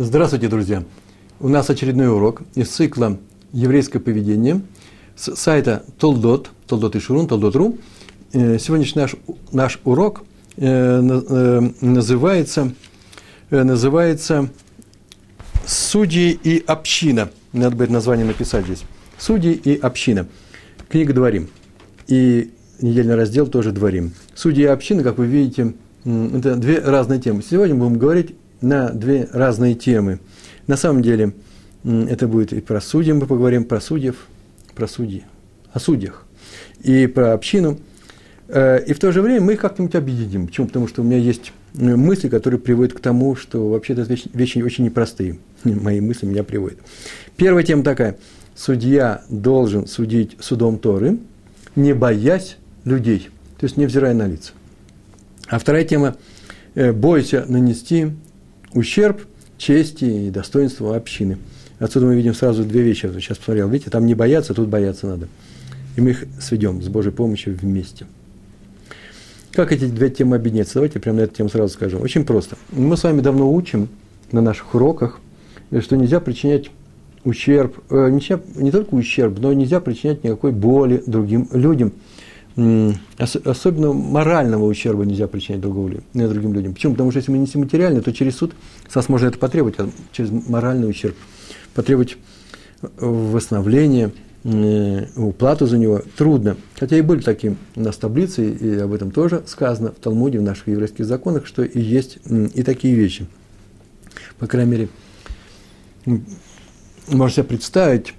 Здравствуйте, друзья! У нас очередной урок из цикла «Еврейское поведение» с сайта Толдот, Толдот и Шурун, Толдот.ру. Э, сегодняшний наш, наш урок э, э, называется, называется «Судьи и община». Надо будет название написать здесь. «Судьи и община». Книга «Дворим». И недельный раздел тоже «Дворим». Судьи и община, как вы видите, это две разные темы. Сегодня будем говорить на две разные темы. На самом деле, это будет и про судьи, мы поговорим про судьев, про судьи, о судьях, и про общину. Э, и в то же время мы их как-нибудь объединим. Почему? Потому что у меня есть э, мысли, которые приводят к тому, что вообще это вещи, вещи очень непростые. Мои мысли меня приводят. Первая тема такая. Судья должен судить судом Торы, не боясь людей, то есть невзирая на лица. А вторая тема э, – бойся нанести ущерб чести и достоинству общины. Отсюда мы видим сразу две вещи. Я сейчас посмотрел, видите, там не бояться, тут бояться надо. И мы их сведем с Божьей помощью вместе. Как эти две темы объединяться? Давайте прямо на эту тему сразу скажем. Очень просто. Мы с вами давно учим на наших уроках, что нельзя причинять ущерб, э, не, не только ущерб, но нельзя причинять никакой боли другим людям – особенно морального ущерба нельзя причинять другому, другим людям. Почему? Потому что если мы несем материальный, то через суд САС может это потребовать, а через моральный ущерб потребовать восстановления, уплату за него трудно. Хотя и были такие у нас таблицы, и об этом тоже сказано в Талмуде, в наших еврейских законах, что и есть и такие вещи. По крайней мере, можно себе представить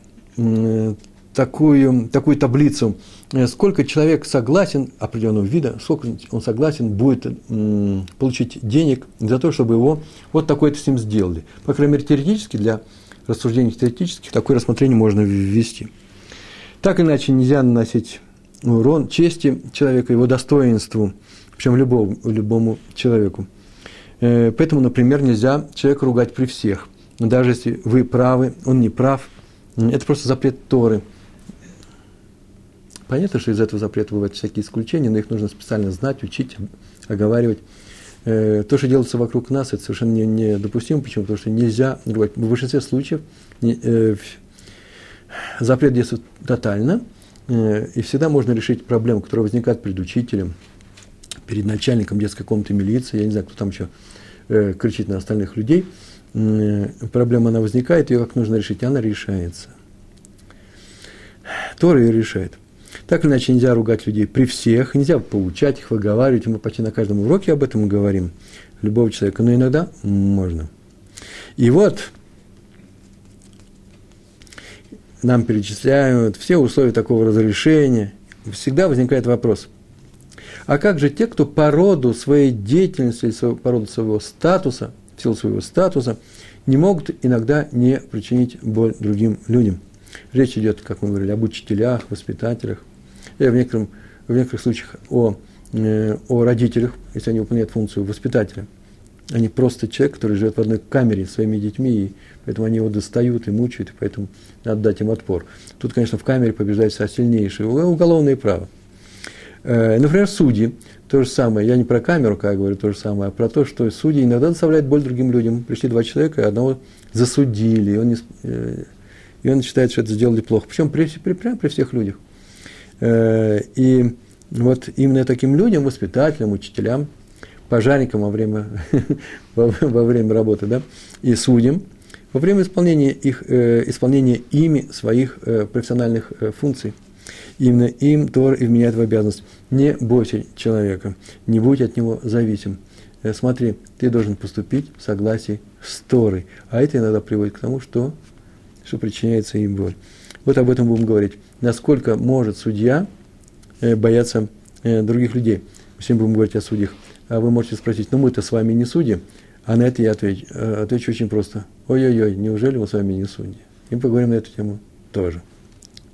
такую, такую таблицу, э, сколько человек согласен, определенного вида, сколько он согласен будет получить денег за то, чтобы его вот такое-то с ним сделали. По крайней мере, теоретически, для рассуждений теоретических, такое рассмотрение можно ввести. Так или иначе, нельзя наносить урон чести человека, его достоинству, причем любому, любому человеку. Э, поэтому, например, нельзя человека ругать при всех. Даже если вы правы, он не прав. Это просто запрет Торы – Понятно, что из этого запрета бывают всякие исключения, но их нужно специально знать, учить, оговаривать. Э, то, что делается вокруг нас, это совершенно недопустимо. Почему? Потому что нельзя ругать. В большинстве случаев э, запрет действует тотально, э, и всегда можно решить проблему, которая возникает перед учителем, перед начальником детской комнаты милиции, я не знаю, кто там еще кричит на остальных людей. Проблема, она возникает, ее как нужно решить, она решается. Тора ее решает. Так или иначе, нельзя ругать людей при всех, нельзя поучать их, выговаривать. Мы почти на каждом уроке об этом говорим. Любого человека. Но иногда можно. И вот нам перечисляют все условия такого разрешения. Всегда возникает вопрос. А как же те, кто по роду своей деятельности по роду своего статуса, в силу своего статуса, не могут иногда не причинить боль другим людям? Речь идет, как мы говорили, об учителях, воспитателях и в, некотором, в некоторых случаях о, э, о родителях, если они выполняют функцию воспитателя. Они просто человек, который живет в одной камере с своими детьми, и поэтому они его достают и мучают, и поэтому надо дать им отпор. Тут, конечно, в камере побеждает вся сильнейшее уголовное право. Э, например, судьи, то же самое, я не про камеру, как я говорю, то же самое, а про то, что судьи иногда доставляют боль другим людям. Пришли два человека, и одного засудили, и он, не, э, и он считает, что это сделали плохо. Причем при, при, прямо при всех людях. Э, и вот именно таким людям, воспитателям, учителям, пожарникам во время, во время работы, да, и судьям, во время исполнения, их, э, исполнения ими своих э, профессиональных функций. Именно им Тор и вменяет в обязанность. Не бойся человека, не будь от него зависим. Смотри, ты должен поступить в согласии с Торой. А это иногда приводит к тому, что, что причиняется им боль. Вот об этом будем говорить. Насколько может судья э, бояться э, других людей. Мы сегодня будем говорить о судьях. А вы можете спросить, ну мы-то с вами не судьи. А на это я отвечу, э, отвечу очень просто. Ой-ой-ой, неужели мы с вами не судьи? И поговорим на эту тему тоже.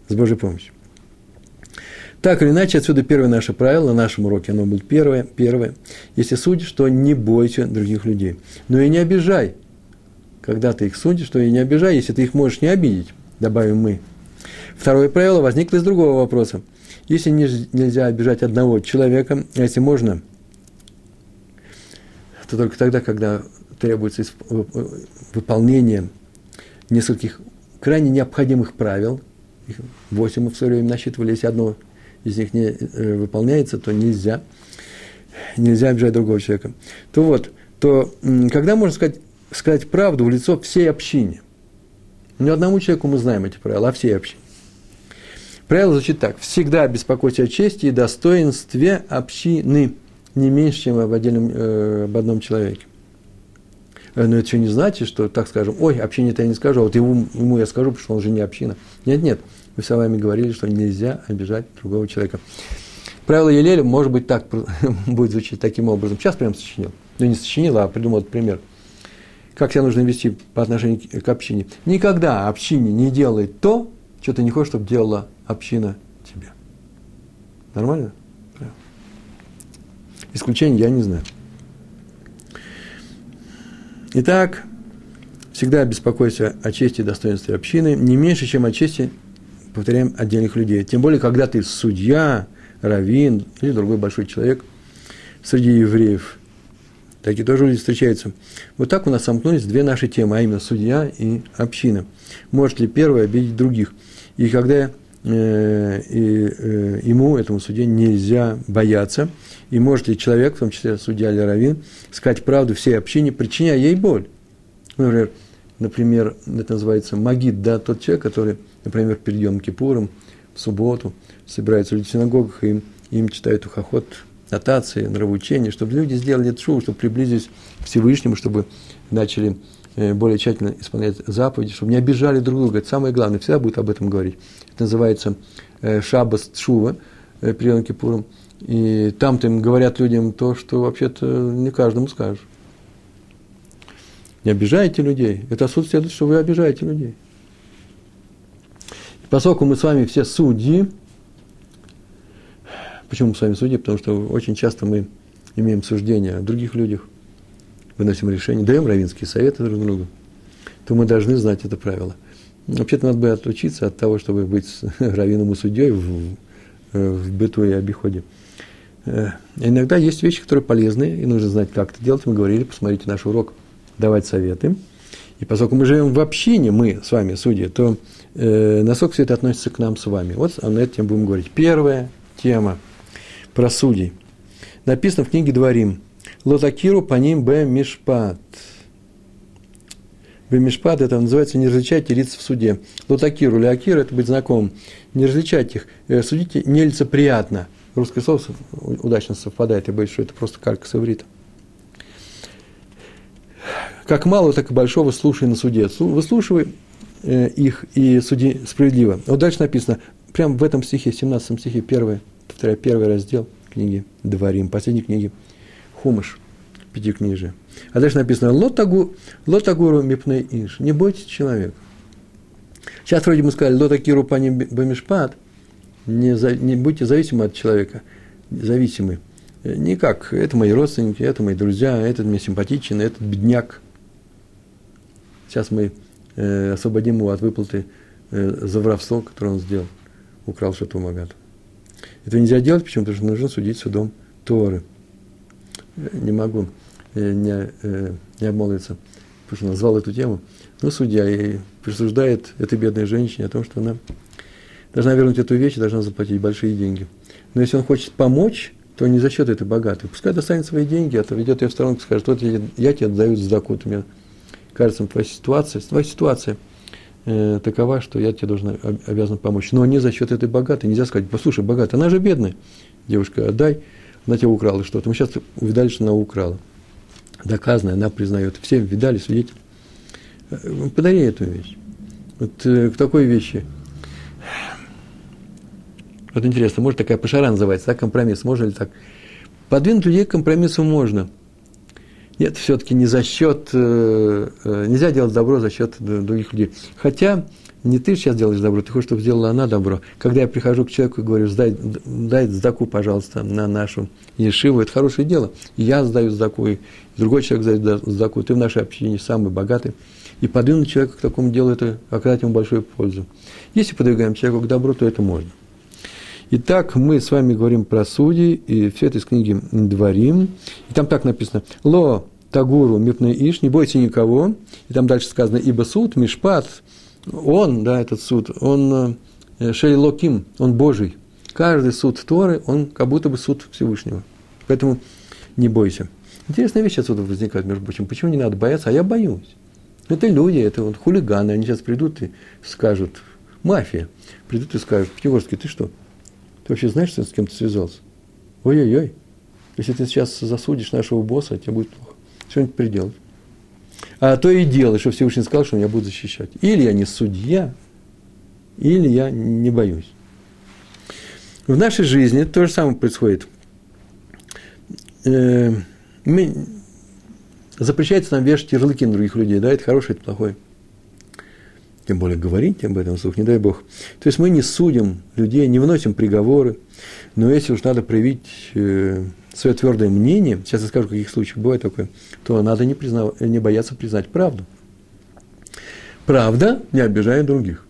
С Божьей помощью. Так или иначе, отсюда первое наше правило, на нашем уроке оно было первое. Первое. Если судишь, то не бойся других людей. Но и не обижай. Когда ты их судишь, то и не обижай, если ты их можешь не обидеть, добавим мы. Второе правило возникло из другого вопроса. Если нельзя обижать одного человека, а если можно, то только тогда, когда требуется выполнение нескольких крайне необходимых правил. Их восемь мы в свое время насчитывали, если одно из них не э, выполняется, то нельзя. Нельзя обижать другого человека. То вот, то когда можно сказать, сказать правду в лицо всей общине? Не одному человеку мы знаем эти правила, а всей общине. Правило звучит так. Всегда беспокойся о чести и достоинстве общины, не меньше, чем об, отдельном, э, об одном человеке. Э, но это еще не значит, что, так скажем, ой, общине-то я не скажу, а вот ему, ему я скажу, потому что он уже не община. Нет, нет, мы с вами говорили, что нельзя обижать другого человека. Правило Елеля, может быть, так будет звучать таким образом. Сейчас прям сочинил. Ну, не сочинил, а придумал этот пример. Как себя нужно вести по отношению к общине. Никогда общине не делай то, что ты не хочешь, чтобы делала община тебе. Нормально? Исключений я не знаю. Итак, всегда беспокойся о чести и достоинстве общины, не меньше, чем о чести, повторяем, отдельных людей. Тем более, когда ты судья, раввин или другой большой человек среди евреев. Такие тоже люди встречаются. Вот так у нас сомкнулись две наши темы, а именно судья и община. Может ли первый обидеть других? И когда э, э, ему, этому судье, нельзя бояться – и может ли человек, в том числе судья или раввин, сказать правду всей общине, причиняя ей боль? Например, например, это называется магид, да, тот человек, который, например, перед Йом Кипуром, в субботу, собирается в синагогах, и им читают ухоход, нотации, нравоучения, чтобы люди сделали это шоу, чтобы приблизились к Всевышнему, чтобы начали э, более тщательно исполнять заповеди, чтобы не обижали друг друга. Это самое главное, всегда будет об этом говорить. Это называется э, шабас шува, э, при Йом Кипуром. И там-то им говорят людям то, что вообще-то не каждому скажешь. Не обижайте людей. Это следует, что вы обижаете людей. И поскольку мы с вами все судьи, почему мы с вами судьи? Потому что очень часто мы имеем суждения о других людях, выносим решения, даем равинские советы друг другу, то мы должны знать это правило. Вообще-то надо бы отучиться от того, чтобы быть раввином и судьей в, в быту и обиходе. Э, иногда есть вещи, которые полезны, и нужно знать, как это делать. Мы говорили, посмотрите наш урок, давать советы. И поскольку мы живем в общине, мы с вами, судьи, то э, насколько все это относится к нам с вами. Вот на эту тему будем говорить. Первая тема про судей. Написано в книге Дворим. Лотакиру по ним б мишпат. Б мишпат это называется не различайте лиц в суде. Лотакиру, леакир это быть знакомым. Не различайте их. Э, судите нелицеприятно русское слово удачно совпадает, я боюсь, что это просто калька с иврита. Как малого, так и большого слушай на суде. Выслушивай э, их и суди справедливо. Вот дальше написано, прямо в этом стихе, 17 стихе, первый, повторяю, первый раздел книги Дворим, последней книги Хумыш, пятикнижие. А дальше написано, лотагу, лотагуру мипней инш, не бойтесь человека. Сейчас вроде мы сказали, лотакиру пани бамишпат – не, за, не будьте зависимы от человека, зависимы. Э, никак, это мои родственники, это мои друзья, этот мне симпатичен, этот бедняк. Сейчас мы э, освободим его от выплаты э, за воровство, которое он сделал, украл что-то у Магата. Этого нельзя делать, почему? Потому что нужно судить судом Торы. Не могу э, не, э, не обмолвиться, потому что назвал эту тему. Но судья и присуждает этой бедной женщине о том, что она должна вернуть эту вещь и должна заплатить большие деньги. Но если он хочет помочь, то не за счет этой богатой. Пускай достанет свои деньги, а ведет ее в сторонку скажет, вот я, я тебе отдаю сдаку. Вот мне кажется, твоя ситуация, твоя ситуация э, такова, что я тебе должен, обязан помочь. Но не за счет этой богатой. Нельзя сказать, послушай, богатая, она же бедная. Девушка, отдай, она тебе украла что-то. Мы сейчас увидали, что она украла. Доказано, она признает. Все видали, свидетели. Э, подари эту вещь. Вот э, к такой вещи – вот интересно, может такая пашара называется, да, компромисс, можно ли так? Подвинуть людей к компромиссу можно. Нет, все-таки не за счет, э, э, нельзя делать добро за счет других людей. Хотя не ты сейчас делаешь добро, ты хочешь, чтобы сделала она добро. Когда я прихожу к человеку и говорю, сдай, дай сдаку, пожалуйста, на нашу ешиву, это хорошее дело. Я сдаю сдаку, и другой человек сдает сдаку, ты в нашей общине самый богатый. И подвинуть человека к такому делу, это оказать ему большую пользу. Если подвигаем человеку к добру, то это можно. Итак, мы с вами говорим про судей, и все это из книги Дворим. И там так написано. Ло Тагуру Мипны Иш, не бойся никого. И там дальше сказано, ибо суд, Мишпат, он, да, этот суд, он э, Шейлоким, он Божий. Каждый суд Торы, он как будто бы суд Всевышнего. Поэтому не бойся. Интересная вещь отсюда возникает, между прочим. Почему не надо бояться? А я боюсь. Это люди, это вот хулиганы. Они сейчас придут и скажут, мафия, придут и скажут, Пятигорский, ты что? Ты вообще знаешь, с кем ты связался? Ой-ой-ой. Если ты сейчас засудишь нашего босса, тебе будет плохо. Что-нибудь приделать. А то и делай, что Всевышний сказал, что меня будут защищать. Или я не судья, или я не боюсь. В нашей жизни то же самое происходит. Э, запрещается нам вешать ярлыки на других людей, да, это хорошее, это плохое. Тем более говорить об этом вслух, не дай Бог. То есть мы не судим людей, не выносим приговоры, но если уж надо проявить э, свое твердое мнение, сейчас я скажу, в каких случаях бывает такое, то надо не, признав, не бояться признать правду. Правда не обижает других.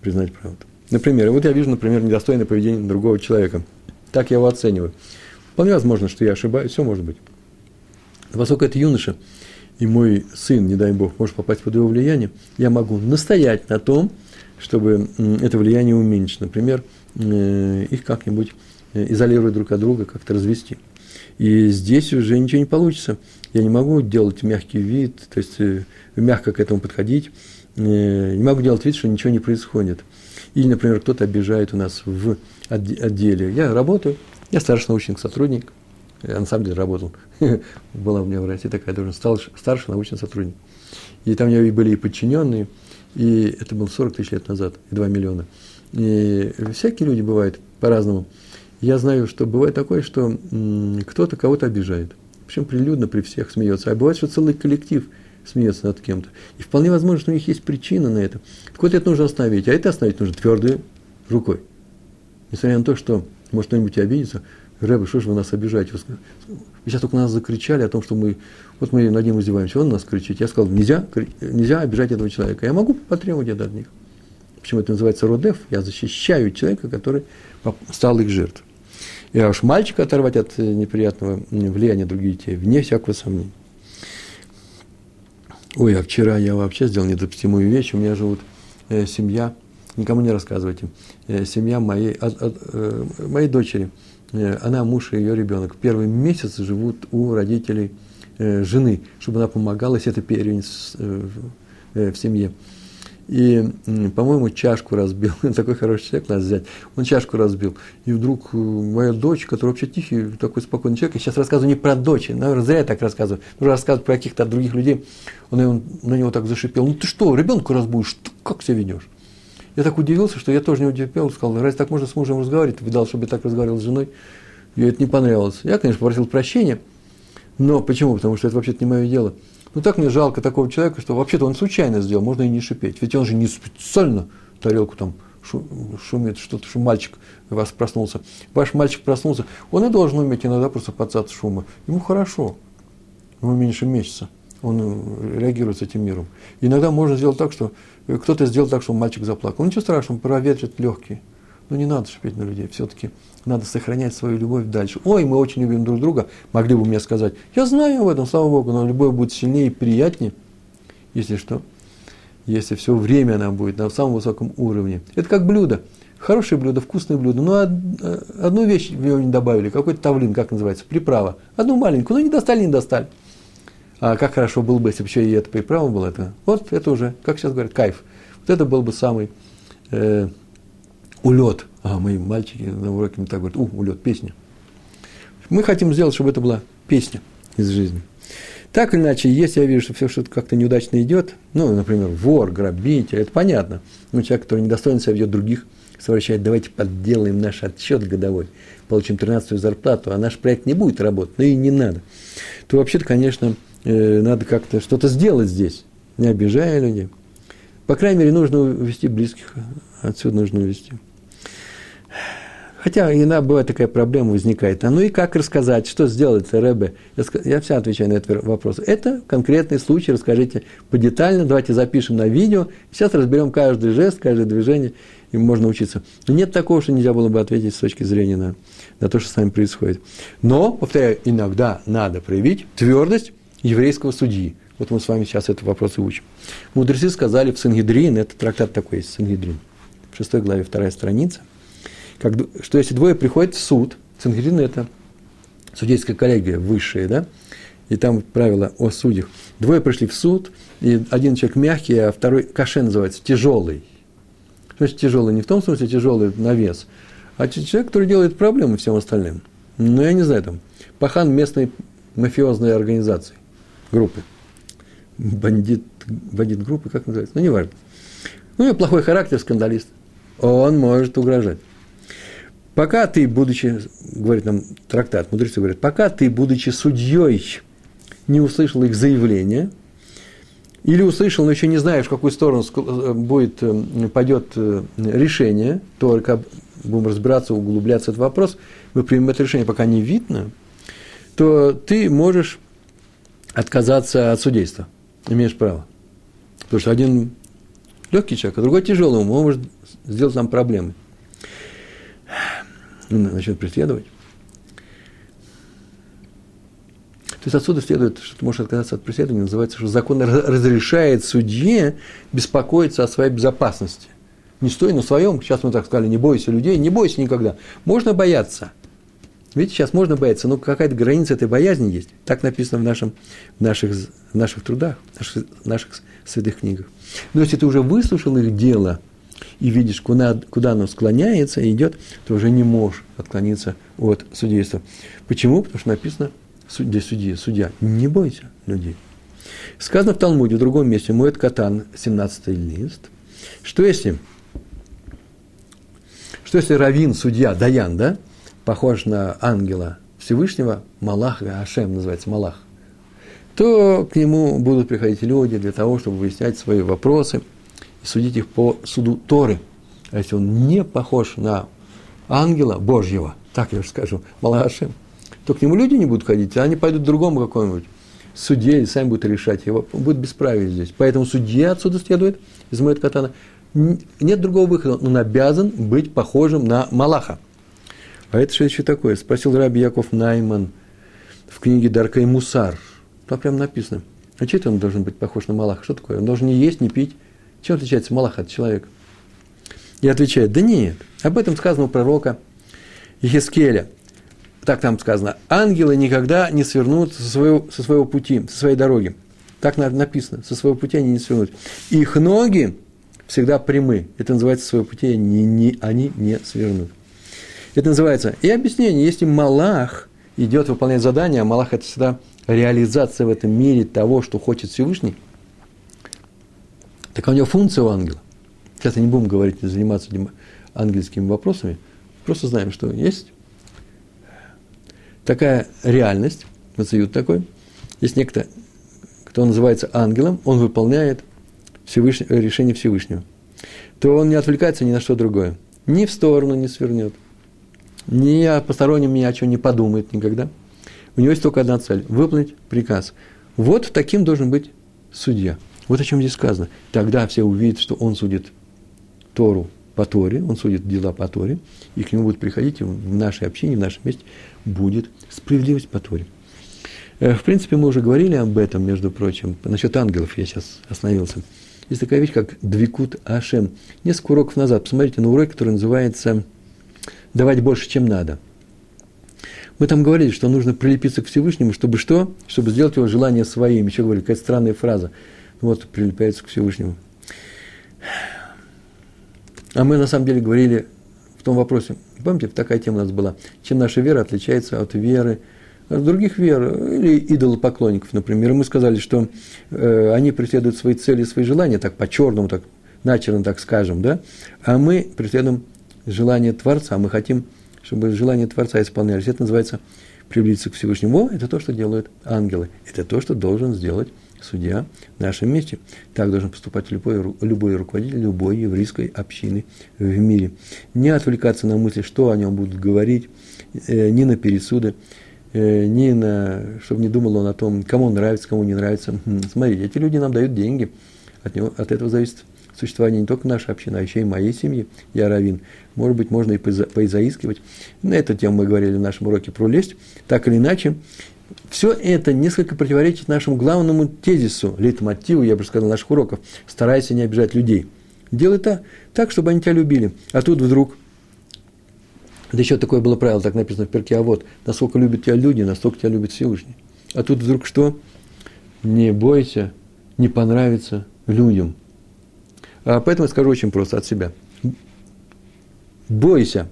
Признать правду. Например, вот я вижу, например, недостойное поведение другого человека. Так я его оцениваю. Вполне возможно, что я ошибаюсь, все может быть. Поскольку это юноша, и мой сын, не дай бог, может попасть под его влияние, я могу настоять на том, чтобы это влияние уменьшить. Например, э, их как-нибудь э, изолировать друг от друга, как-то развести. И здесь уже ничего не получится. Я не могу делать мягкий вид, то есть э, мягко к этому подходить. Не могу делать вид, что ничего не происходит. Или, например, кто-то обижает у нас в отделе. Я работаю, я старший научный сотрудник, я на самом деле работал. Была у меня в России такая должность, старший научный сотрудник. И там у меня были и подчиненные, и это было 40 тысяч лет назад, и 2 миллиона. И всякие люди бывают по-разному. Я знаю, что бывает такое, что кто-то кого-то обижает. Причем прилюдно при всех смеется. А бывает, что целый коллектив – смеется над кем-то. И вполне возможно, что у них есть причина на это. Вот, это нужно остановить, а это остановить нужно твердой рукой. Несмотря на то, что может кто-нибудь обидеться, Рэбе, что же вы нас обижаете? Вы сейчас только нас закричали о том, что мы, вот мы над ним издеваемся, он нас кричит. Я сказал, нельзя, нельзя обижать этого человека. Я могу потребовать это от них. Почему это называется родев? Я защищаю человека, который стал их жертвой. И уж мальчика оторвать от неприятного влияния других детей, вне всякого сомнения. Ой, а вчера я вообще сделал недопустимую вещь. У меня живут э, семья, никому не рассказывайте, э, семья моей, от, от, э, моей дочери. Э, она, муж и ее ребенок. Первый месяц живут у родителей э, жены, чтобы она помогала, если это первенец э, в семье. И, по-моему, чашку разбил. Такой хороший человек нас взять. Он чашку разбил. И вдруг моя дочь, которая вообще тихий, такой спокойный человек, я сейчас рассказываю не про дочь, наверное, зря я так рассказываю, нужно рассказывать про каких-то других людей. Он, он на него так зашипел. Ну ты что, ребенку разбудишь? Как себя ведешь? Я так удивился, что я тоже не удивился, сказал, разве так можно с мужем разговаривать? Видал, чтобы я так разговаривал с женой. И это не понравилось. Я, конечно, попросил прощения, но почему? Потому что это вообще-то не мое дело. Ну так мне жалко такого человека, что вообще-то он случайно сделал, можно и не шипеть. Ведь он же не специально тарелку там шумит, что-то, что мальчик вас проснулся. Ваш мальчик проснулся, он и должен уметь иногда просто подсаться шума. Ему хорошо, ему меньше месяца, он э, реагирует с этим миром. иногда можно сделать так, что э, кто-то сделал так, что мальчик заплакал. Ну ничего страшного, проветрит легкие. Но не надо шипеть на людей, все-таки надо сохранять свою любовь дальше. Ой, мы очень любим друг друга, могли бы мне сказать. Я знаю об этом, слава Богу, но любовь будет сильнее и приятнее, если что, если все время она будет на самом высоком уровне. Это как блюдо. Хорошее блюдо, вкусное блюдо. Но э, одну вещь в него не добавили, какой-то тавлин, как называется, приправа. Одну маленькую, ну не достали, не достали. А как хорошо было бы, если бы еще и эта приправа была. Это, вот это уже, как сейчас говорят, кайф. Вот это был бы самый э, улет. А, мои мальчики на уроке мне так говорят, у, улет, песня. Мы хотим сделать, чтобы это была песня из жизни. Так или иначе, если я вижу, что все что-то как-то неудачно идет, ну, например, вор, грабитель, это понятно. Ну, человек, который недостойно себя ведет других, совращает, давайте подделаем наш отчет годовой, получим 13-ю зарплату, а наш проект не будет работать, ну и не надо. То вообще-то, конечно, надо как-то что-то сделать здесь, не обижая людей. По крайней мере, нужно увести близких, отсюда нужно увести. Хотя иногда бывает такая проблема возникает. А ну и как рассказать, что сделать, Рэбе? Я вся отвечаю на этот вопрос. Это конкретный случай, расскажите подетально, давайте запишем на видео. Сейчас разберем каждый жест, каждое движение, и можно учиться. Но нет такого, что нельзя было бы ответить с точки зрения на, на то, что с вами происходит. Но, повторяю, иногда надо проявить твердость еврейского судьи. Вот мы с вами сейчас этот вопрос и учим. Мудрецы сказали в Сангидрин, это трактат такой есть, Сангидрин, в шестой главе, вторая страница, как, что если двое приходят в суд, Сангидрин – это судейская коллегия высшая, да, и там правила о судьях. Двое пришли в суд, и один человек мягкий, а второй каше называется, тяжелый. Значит, тяжелый не в том смысле тяжелый на вес, а человек, который делает проблемы всем остальным. Ну, я не знаю, там, пахан местной мафиозной организации, группы. Бандит, бандит группы, как называется? Ну, не важно. Ну, у него плохой характер, скандалист. Он может угрожать. Пока ты, будучи, говорит нам трактат, мудрецы говорят, пока ты, будучи судьей, не услышал их заявление, или услышал, но еще не знаешь, в какую сторону э, будет, э, пойдет э, решение, только будем разбираться, углубляться этот вопрос, мы примем это решение, пока не видно, то ты можешь отказаться от судейства. Имеешь право. Потому что один легкий человек, а другой тяжелый, он может сделать нам проблемы. Начнет преследовать. То есть отсюда следует, что ты можешь отказаться от преследования, называется, что закон разрешает судье беспокоиться о своей безопасности. Не стой на своем, сейчас мы так сказали, не бойся людей, не бойся никогда. Можно бояться. Видите, сейчас можно бояться, но какая-то граница этой боязни есть. Так написано в, нашем, в, наших, в наших трудах, в наших, в наших святых книгах. Но если ты уже выслушал их дело и видишь, куда, куда оно склоняется и идет, то уже не можешь отклониться от судейства. Почему? Потому что написано – судья, судья, судья, не бойся людей. Сказано в Талмуде, в другом месте, Моет Катан, 17 лист, что если, что если Равин, судья, Даян, да, похож на ангела Всевышнего, Малах, Ашем называется Малах, то к нему будут приходить люди для того, чтобы выяснять свои вопросы и судить их по суду Торы. А если он не похож на ангела Божьего, так я же скажу, Малах Ашем – то к нему люди не будут ходить, а они пойдут к другому какому-нибудь судье и сами будут решать его. Будет бесправие здесь. Поэтому судья отсюда следует, из моего катана, нет другого выхода, он обязан быть похожим на Малаха. А это что еще такое? Спросил Раби Яков Найман в книге Дарка и Мусар. Там прям написано. А что это он должен быть похож на Малаха? Что такое? Он должен не есть, не пить. Чем отличается Малах от человека? И отвечает, да нет. Об этом сказано у пророка Ехескеля так там сказано, ангелы никогда не свернут со своего, со своего пути, со своей дороги. Так написано, со своего пути они не свернут. Их ноги всегда прямы. Это называется, со своего пути они они не свернут. Это называется, и объяснение, если Малах идет выполнять задание, а Малах это всегда реализация в этом мире того, что хочет Всевышний, так у него функция у ангела. Сейчас не будем говорить, заниматься ангельскими вопросами, просто знаем, что есть такая реальность, мациют такой, есть некто, кто называется ангелом, он выполняет Всевышний, решение Всевышнего, то он не отвлекается ни на что другое. Ни в сторону не свернет, ни о постороннем ни о чем не подумает никогда. У него есть только одна цель – выполнить приказ. Вот таким должен быть судья. Вот о чем здесь сказано. Тогда все увидят, что он судит Тору по Торе, он судит дела по Торе, и к нему будут приходить в нашей общине, в нашем месте будет справедливость по Торе. Э, в принципе, мы уже говорили об этом, между прочим. Насчет ангелов я сейчас остановился. Есть такая вещь, как Двикут Ашем. Несколько уроков назад, посмотрите на урок, который называется «Давать больше, чем надо». Мы там говорили, что нужно прилепиться к Всевышнему, чтобы что? Чтобы сделать его желание своим. Еще говорили, какая странная фраза. Вот, прилепляется к Всевышнему. А мы на самом деле говорили в том вопросе, помните, такая тема у нас была, чем наша вера отличается от веры других вер или идолопоклонников, например. И мы сказали, что э, они преследуют свои цели, свои желания, так по-черному, так начерно, так скажем, да, а мы преследуем желание Творца, мы хотим, чтобы желание Творца исполнялись. Это называется приблизиться к Всевышнему. Это то, что делают ангелы. Это то, что должен сделать судья в нашем месте. Так должен поступать любой, любой руководитель любой еврейской общины в мире. Не отвлекаться на мысли, что о нем будут говорить, э, ни на пересуды, э, ни на, чтобы не думал он о том, кому он нравится, кому не нравится. Хм, смотрите, эти люди нам дают деньги, от, него, от этого зависит существование не только нашей общины, а еще и моей семьи, я равин. Может быть, можно и поизаискивать. На эту тему мы говорили в нашем уроке про лесть. Так или иначе, все это несколько противоречит нашему главному тезису, лейтмотиву, я бы сказал, наших уроков. Старайся не обижать людей. Делай так, так, чтобы они тебя любили. А тут вдруг, это еще такое было правило, так написано в перке, а вот, насколько любят тебя люди, настолько тебя любит Всевышний. А тут вдруг что? Не бойся, не понравится людям. А поэтому скажу очень просто от себя. Бойся.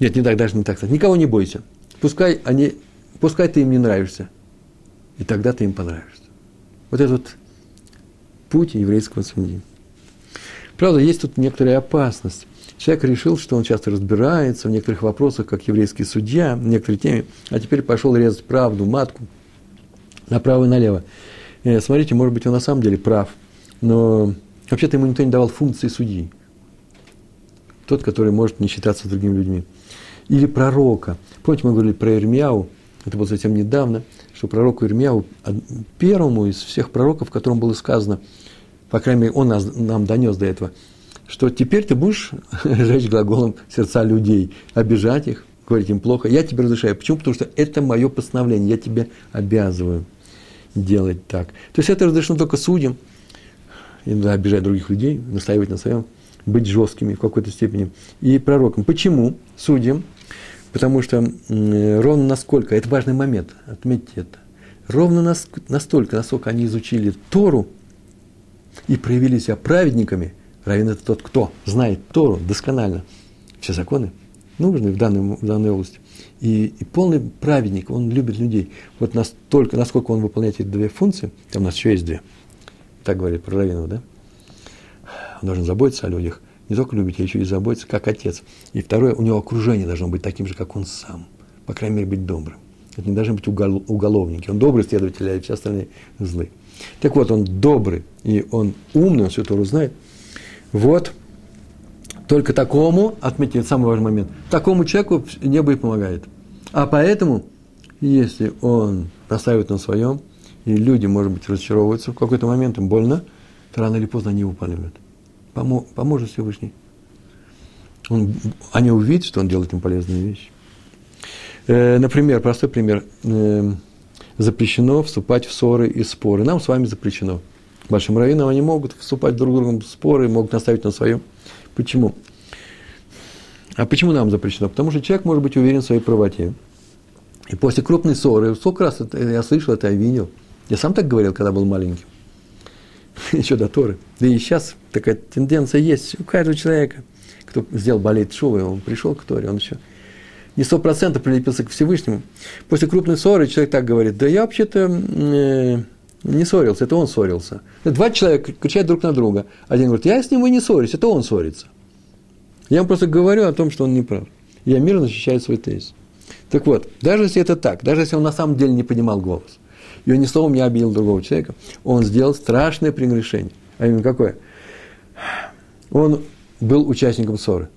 Нет, не так, даже не так сказать. Никого не бойся. Пускай они Пускай ты им не нравишься, и тогда ты им понравишься. Вот этот путь еврейского судьи. Правда, есть тут некоторая опасность. Человек решил, что он часто разбирается в некоторых вопросах, как еврейский судья, в некоторой теме, а теперь пошел резать правду, матку, направо и налево. Э, смотрите, может быть, он на самом деле прав, но вообще-то ему никто не давал функции судьи. Тот, который может не считаться с другими людьми. Или пророка. Помните, мы говорили про Ирмияу, это было совсем недавно, что пророку Ирмияу, первому из всех пророков, которому было сказано, по крайней мере, он нас, нам донес до этого, что теперь ты будешь жечь глаголом сердца людей, обижать их, говорить им плохо. Я тебе разрешаю. Почему? Потому что это мое постановление, я тебе обязываю делать так. То есть это разрешено только судьям, иногда обижать других людей, настаивать на своем, быть жесткими в какой-то степени. И пророкам. Почему судьям? Потому что ровно насколько, это важный момент, отметьте это, ровно настолько, насколько они изучили Тору и проявили себя праведниками, равен это тот, кто знает Тору досконально, все законы нужны в данной, в данной области. И, и полный праведник, он любит людей. Вот настолько, насколько он выполняет эти две функции, там у нас еще есть две, так говорит про Равинова, да? Он должен заботиться о людях не только любить, а еще и заботиться, как отец. И второе, у него окружение должно быть таким же, как он сам. По крайней мере, быть добрым. Это не должны быть угол, уголовники. Он добрый следователь, а все остальные злые. Так вот, он добрый, и он умный, он все Тору знает. Вот, только такому, отметьте, это самый важный момент, такому человеку небо и помогает. А поэтому, если он настаивает на своем, и люди, может быть, разочаровываются в какой-то момент, им больно, рано или поздно они его поймут помо, поможет Всевышний. Он, они увидят, что он делает им полезные вещи. Э, например, простой пример. Э, запрещено вступать в ссоры и споры. Нам с вами запрещено. Большим раввинам они могут вступать друг с другом в споры, могут наставить на своем. Почему? А почему нам запрещено? Потому что человек может быть уверен в своей правоте. И после крупной ссоры, сколько раз это, я слышал это, я видел. Я сам так говорил, когда был маленьким. еще до Торы. Да и сейчас такая тенденция есть у каждого человека, кто сделал болеть шувы, он пришел к Торе, он еще не сто процентов прилепился к Всевышнему. После крупной ссоры человек так говорит, да я вообще-то э, не ссорился, это он ссорился. Два человека кричат друг на друга. Один говорит, я с ним и не ссорюсь, это он ссорится. Я ему просто говорю о том, что он не прав. Я мирно защищаю свой тезис. Так вот, даже если это так, даже если он на самом деле не понимал голос – и он ни словом не обидел другого человека, он сделал страшное прегрешение. А именно какое? Он был участником ссоры.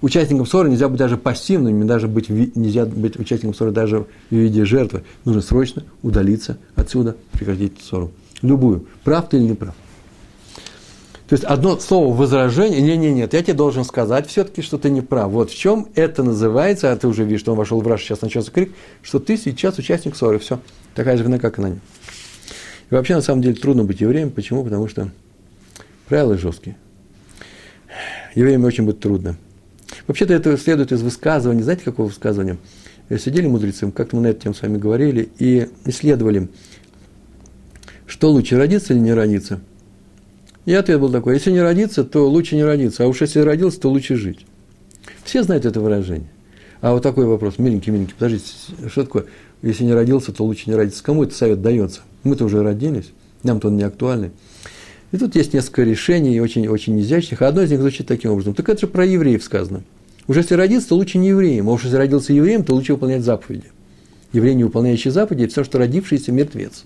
Участником ссоры нельзя быть даже пассивным, даже быть, нельзя быть участником ссоры даже в виде жертвы. Нужно срочно удалиться отсюда, прекратить ссору. Любую. Прав ты или не прав. То есть одно слово возражение, не, не, нет, я тебе должен сказать все-таки, что ты не прав. Вот в чем это называется, а ты уже видишь, что он вошел в раж, сейчас начался крик, что ты сейчас участник ссоры, все. Такая же вина, как и на нем. И вообще, на самом деле, трудно быть евреем. Почему? Потому что правила жесткие. Евреям очень будет трудно. Вообще-то это следует из высказывания. Знаете, какого высказывания? Сидели мудрецы, как-то мы на эту тему с вами говорили, и исследовали, что лучше, родиться или не родиться. И ответ был такой, если не родиться, то лучше не родиться, а уж если родился, то лучше жить. Все знают это выражение. А вот такой вопрос, миленький-миленький, подождите, что такое? Если не родился, то лучше не родиться. Кому этот совет дается? Мы-то уже родились, нам-то он не актуальный. И тут есть несколько решений, очень, очень изящных, а одно из них звучит таким образом. Так это же про евреев сказано. Уже если родиться, то лучше не евреем, а уж если родился евреем, то лучше выполнять заповеди. Еврей, не выполняющий заповеди, все, что родившийся мертвец.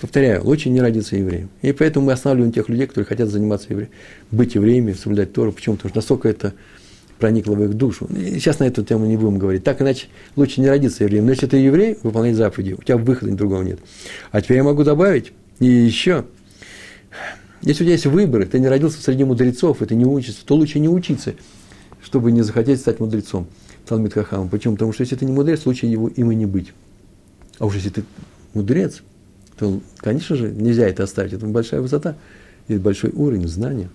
Повторяю, лучше не родиться евреем. И поэтому мы останавливаем тех людей, которые хотят заниматься евреем, быть евреями, соблюдать Тору. Почему? Потому что настолько это проникло в их душу. Сейчас на эту тему не будем говорить. Так иначе лучше не родиться евреем. Но если ты еврей, выполняй заповеди. У тебя выхода другого нет. А теперь я могу добавить, и еще, если у тебя есть выборы, ты не родился среди мудрецов, и ты не учишься, то лучше не учиться, чтобы не захотеть стать мудрецом. Талмит Хахам. Почему? Потому что если ты не мудрец, лучше его им и не быть. А уж если ты мудрец, то, конечно же, нельзя это оставить. Это большая высота, это большой уровень знания.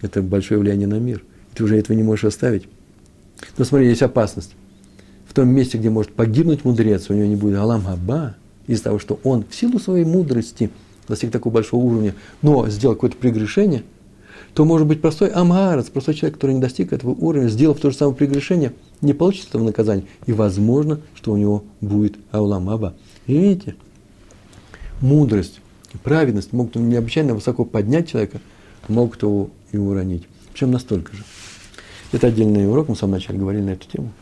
Это большое влияние на мир. Ты уже этого не можешь оставить. Но смотри, есть опасность. В том месте, где может погибнуть мудрец, у него не будет Алам Хаба, из-за того, что он в силу своей мудрости достиг такого большого уровня, но сделал какое-то прегрешение, то может быть простой амгарец, простой человек, который не достиг этого уровня, сделав то же самое прегрешение, не получит этого наказания. И возможно, что у него будет Аулам Аба. И видите, мудрость и праведность могут необычайно высоко поднять человека, могут его и уронить. Причем настолько же. Это отдельный урок, мы в самом начале говорили на эту тему.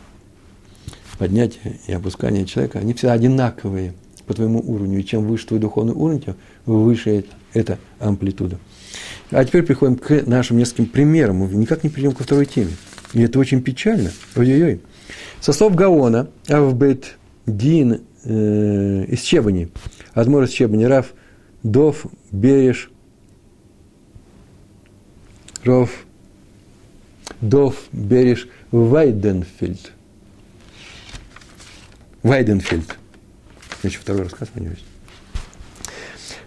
Поднятие и опускание человека, они всегда одинаковые по твоему уровню. И чем выше твой духовный уровень, тем выше эта амплитуда. А теперь приходим к нашим нескольким примерам. Мы никак не перейдем ко второй теме. И это очень печально. Ой-ой-ой. Со слов Гаона, Авбет Дин э, из Чебани, Адмор из Чебани, Раф, Дов, Береш, Ров, Дов, Береш, Вайденфельд. Вайденфельд. Еще второй рассказ у него есть.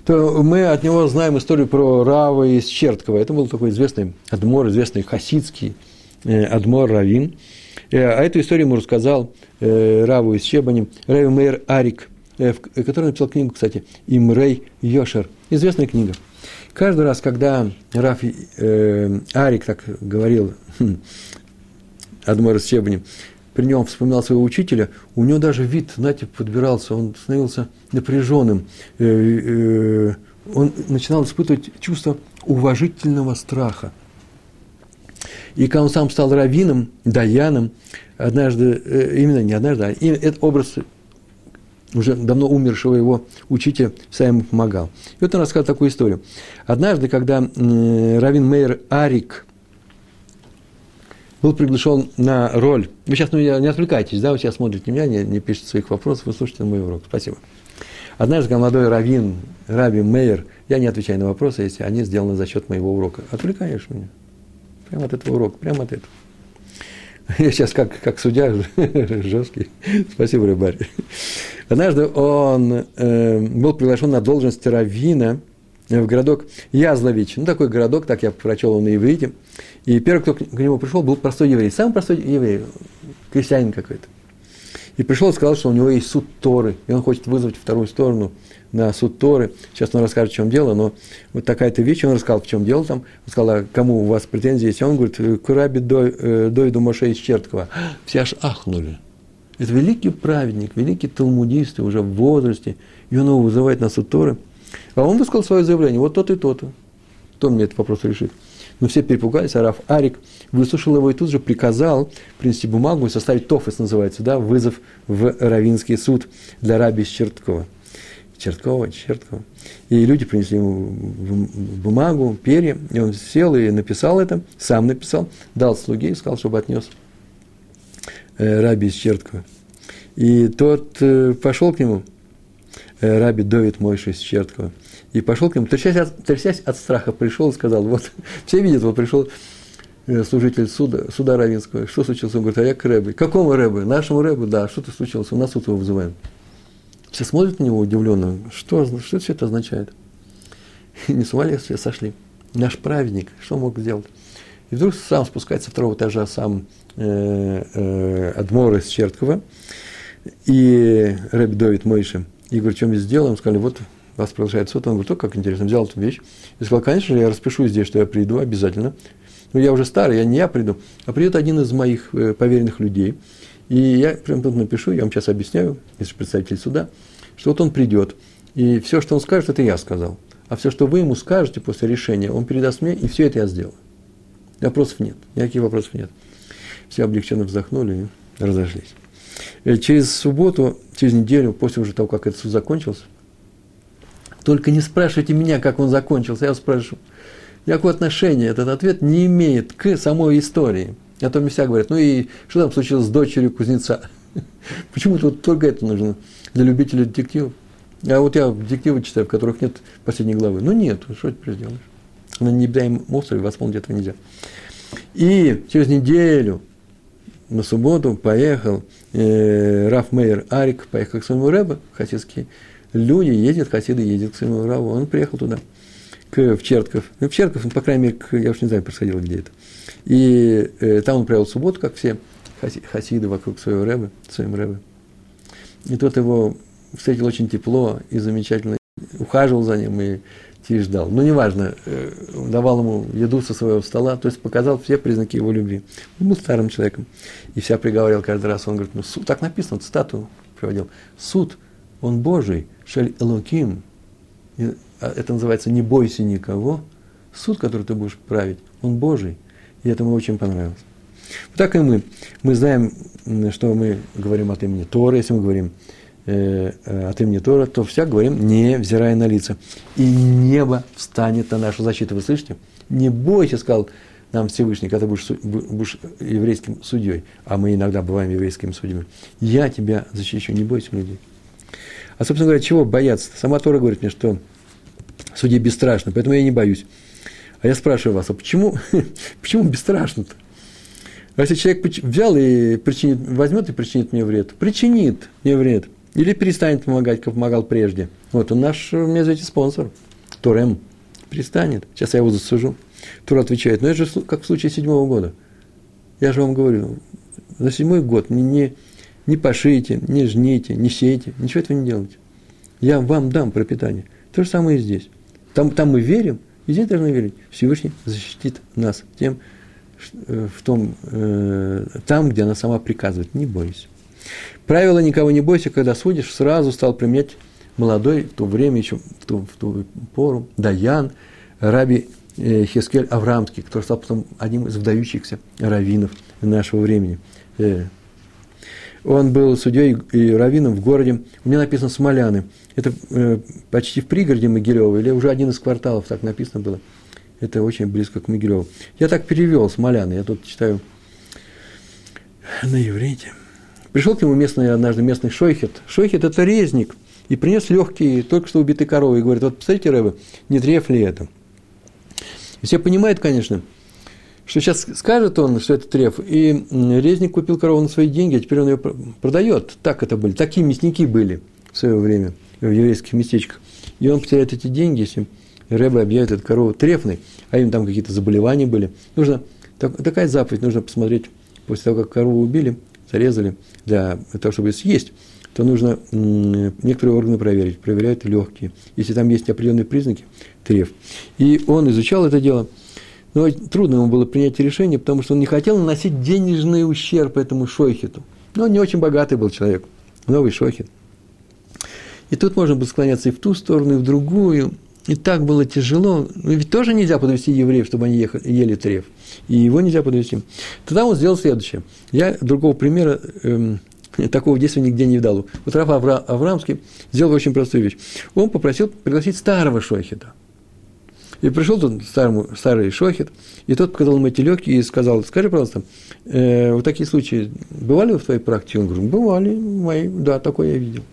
То мы от него знаем историю про Рава из Черткова. Это был такой известный адмор, известный хасидский э, адмор Равин. Э, а эту историю ему рассказал э, Раву из Чебани, Рави Мейер Арик, который написал книгу, кстати, Имрей Йошер. Известная книга. Каждый раз, когда Раф э, Арик так говорил, хм, Адмор при нем вспоминал своего учителя, у него даже вид, знаете, подбирался, он становился напряженным. Э, э, он начинал испытывать чувство уважительного страха. И когда он сам стал раввином, даяном, однажды, э, именно не однажды, а этот образ уже давно умершего его учителя сам ему помогал. И вот он рассказал такую историю. Однажды, когда Равин Мейер Арик был приглашен на роль. Вы сейчас ну, не отвлекайтесь, да, вы сейчас смотрите меня, не, не пишете своих вопросов, вы слушаете мой урок. Спасибо. Однажды, молодой раввин, Раби Мейер, я не отвечаю на вопросы, если они сделаны за счет моего урока. Отвлекаешь меня. Прямо от этого урока, прямо от этого. Я сейчас как, как судья жесткий. Спасибо, Рыбарь. Однажды он э, был приглашен на должность раввина в городок Язлович. Ну, такой городок, так я прочел его на иврите. И первый, кто к нему пришел, был простой еврей. Самый простой еврей, крестьянин какой-то. И пришел и сказал, что у него есть суд Торы, и он хочет вызвать вторую сторону на суд Торы. Сейчас он расскажет, в чем дело, но вот такая-то вещь, он рассказал, в чем дело там. Он сказал, а кому у вас претензии есть? Он говорит, к Раби э, Дойду Моше из Черткова. Все аж ахнули. Это великий праведник, великий талмудист, уже в возрасте, и он его вызывает на суд Торы. А он высказал свое заявление, вот тот и тот. Кто мне этот вопрос решит? Но все перепугались, а Раф Арик выслушал его и тут же приказал принести бумагу и составить тофес, называется, да, вызов в Равинский суд для раби Черткова. Черткова, Черткова. И люди принесли ему бумагу, перья, и он сел и написал это, сам написал, дал слуге и сказал, чтобы отнес э, раби из Черткова. И тот э, пошел к нему, э, раби Довид Мойши из Черткова, и пошел к нему, трясясь от, трясясь от страха, пришел и сказал, вот, все видят, вот пришел служитель суда, суда Равинского, что случилось? Он говорит, а я к Рэбе. Какому Рэбе? Нашему Рэбе, да, что-то случилось, у нас суд его вызываем. Все смотрят на него удивленно, что, что все это означает? Не с ума ли все сошли? Наш праведник, что мог сделать? И вдруг сам спускается со второго этажа, сам э, э, Адмор из Черткова, и Рэб Довид Мойши, и говорит, что мы сделаем? Сказали, вот вас приглашает суд, он говорит, о, как интересно, взял эту вещь и сказал, конечно же, я распишу здесь, что я приду обязательно. Но я уже старый, я не я приду, а придет один из моих э, поверенных людей. И я прям тут напишу, я вам сейчас объясняю, если представитель суда, что вот он придет, и все, что он скажет, это я сказал. А все, что вы ему скажете после решения, он передаст мне, и все это я сделаю. Вопросов нет, никаких вопросов нет. Все облегченно вздохнули и разошлись. Э, через субботу, через неделю, после уже того, как этот суд закончился, только не спрашивайте меня, как он закончился, я спрошу. Никакого отношения этот ответ не имеет к самой истории. А то все говорят, ну и что там случилось с дочерью кузнеца? Почему тут только это нужно для любителей детективов? А вот я детективы читаю, в которых нет последней главы. Ну нет, что теперь сделаешь? На необитаемом острове восполнить этого нельзя. И через неделю на субботу поехал э, Раф Мейер Арик, поехал к своему рэбе, хасидские люди ездят, хасиды ездят к своему Раву, он приехал туда, к, в Чертков. Ну, в Чертков, ну, по крайней мере, к, я уж не знаю, происходило где это. И э, там он провел субботу, как все хасиды вокруг своего рэбе, своим рэбе. И тот его встретил очень тепло и замечательно, ухаживал за ним и ждал. Ну, неважно, э, давал ему еду со своего стола, то есть показал все признаки его любви. Он был старым человеком. И вся приговорил каждый раз, он говорит, ну, суд, так написано, цитату приводил. Суд, он Божий, шель элоким. А, это называется «не бойся никого». Суд, который ты будешь править, он Божий. И это ему очень понравилось. Вот так и мы. Мы знаем, что мы говорим от имени Тора, если мы говорим э, э, от имени Тора, то всяк говорим, не взирая на лица. И небо встанет на нашу защиту. Вы слышите? Не бойся, сказал нам Всевышний, когда ты будешь, будешь еврейским судьей, а мы иногда бываем еврейскими судьями. Я тебя защищу, не бойся людей. А, собственно говоря, чего бояться? Сама Тора говорит мне, что судьи бесстрашны, поэтому я не боюсь. А я спрашиваю вас, а почему, почему бесстрашно-то? А если человек взял и причинит, возьмет и причинит мне вред, причинит мне вред – или перестанет помогать, как помогал прежде. Вот он наш, у меня знаете, спонсор, Торем. Перестанет. Сейчас я его засужу. Тур отвечает, ну это же как в случае седьмого года. Я же вам говорю, за седьмой год не, не, не пошите, не жните, не сейте, ничего этого не делайте. Я вам дам пропитание. То же самое и здесь. Там, там мы верим, и здесь должны верить. Всевышний защитит нас тем, э, в том, э, там, где она сама приказывает. Не бойся. Правило «никого не бойся», когда судишь, сразу стал применять молодой, в то время еще, в ту, в ту пору, Даян, раби э, Хескель Аврамский, который стал потом одним из вдающихся раввинов нашего времени. Э, он был судьей и раввином в городе, у меня написано Смоляны. Это э, почти в пригороде Могилева, или уже один из кварталов, так написано было. Это очень близко к Могилеву. Я так перевел Смоляны, я тут читаю на иврите. Пришел к нему местный, однажды местный шойхет. Шойхет – это резник. И принес легкие, только что убитые коровы. И говорит, вот, посмотрите, Рэбе, не треф ли это? И все понимают, конечно, что сейчас скажет он, что это треф, и резник купил корову на свои деньги, а теперь он ее продает. Так это были, такие мясники были в свое время в еврейских местечках. И он потеряет эти деньги, если Рэбе объявит эту корову трефной, а им там какие-то заболевания были. Нужно, так, такая заповедь, нужно посмотреть, после того, как корову убили, зарезали для того, чтобы съесть, то нужно некоторые органы проверить. Проверяют легкие. Если там есть определенные признаки, треф. И он изучал это дело. Но трудно ему было принять решение, потому что он не хотел наносить денежный ущерб этому шойхету. Но он не очень богатый был человек. Новый шойхет. И тут можно было склоняться и в ту сторону, и в другую. И так было тяжело. Но ведь тоже нельзя подвести евреев, чтобы они ехали, ели треф. И его нельзя подвести. Тогда он сделал следующее. Я другого примера эм, такого действия нигде не видал. Вот Раф Авра, Аврамский сделал очень простую вещь. Он попросил пригласить старого шохита. И пришел тут старому, старый шохит, и тот показал ему эти и сказал, скажи, пожалуйста, э, вот такие случаи бывали в твоей практике? Он говорит, бывали, мои, да, такое я видел.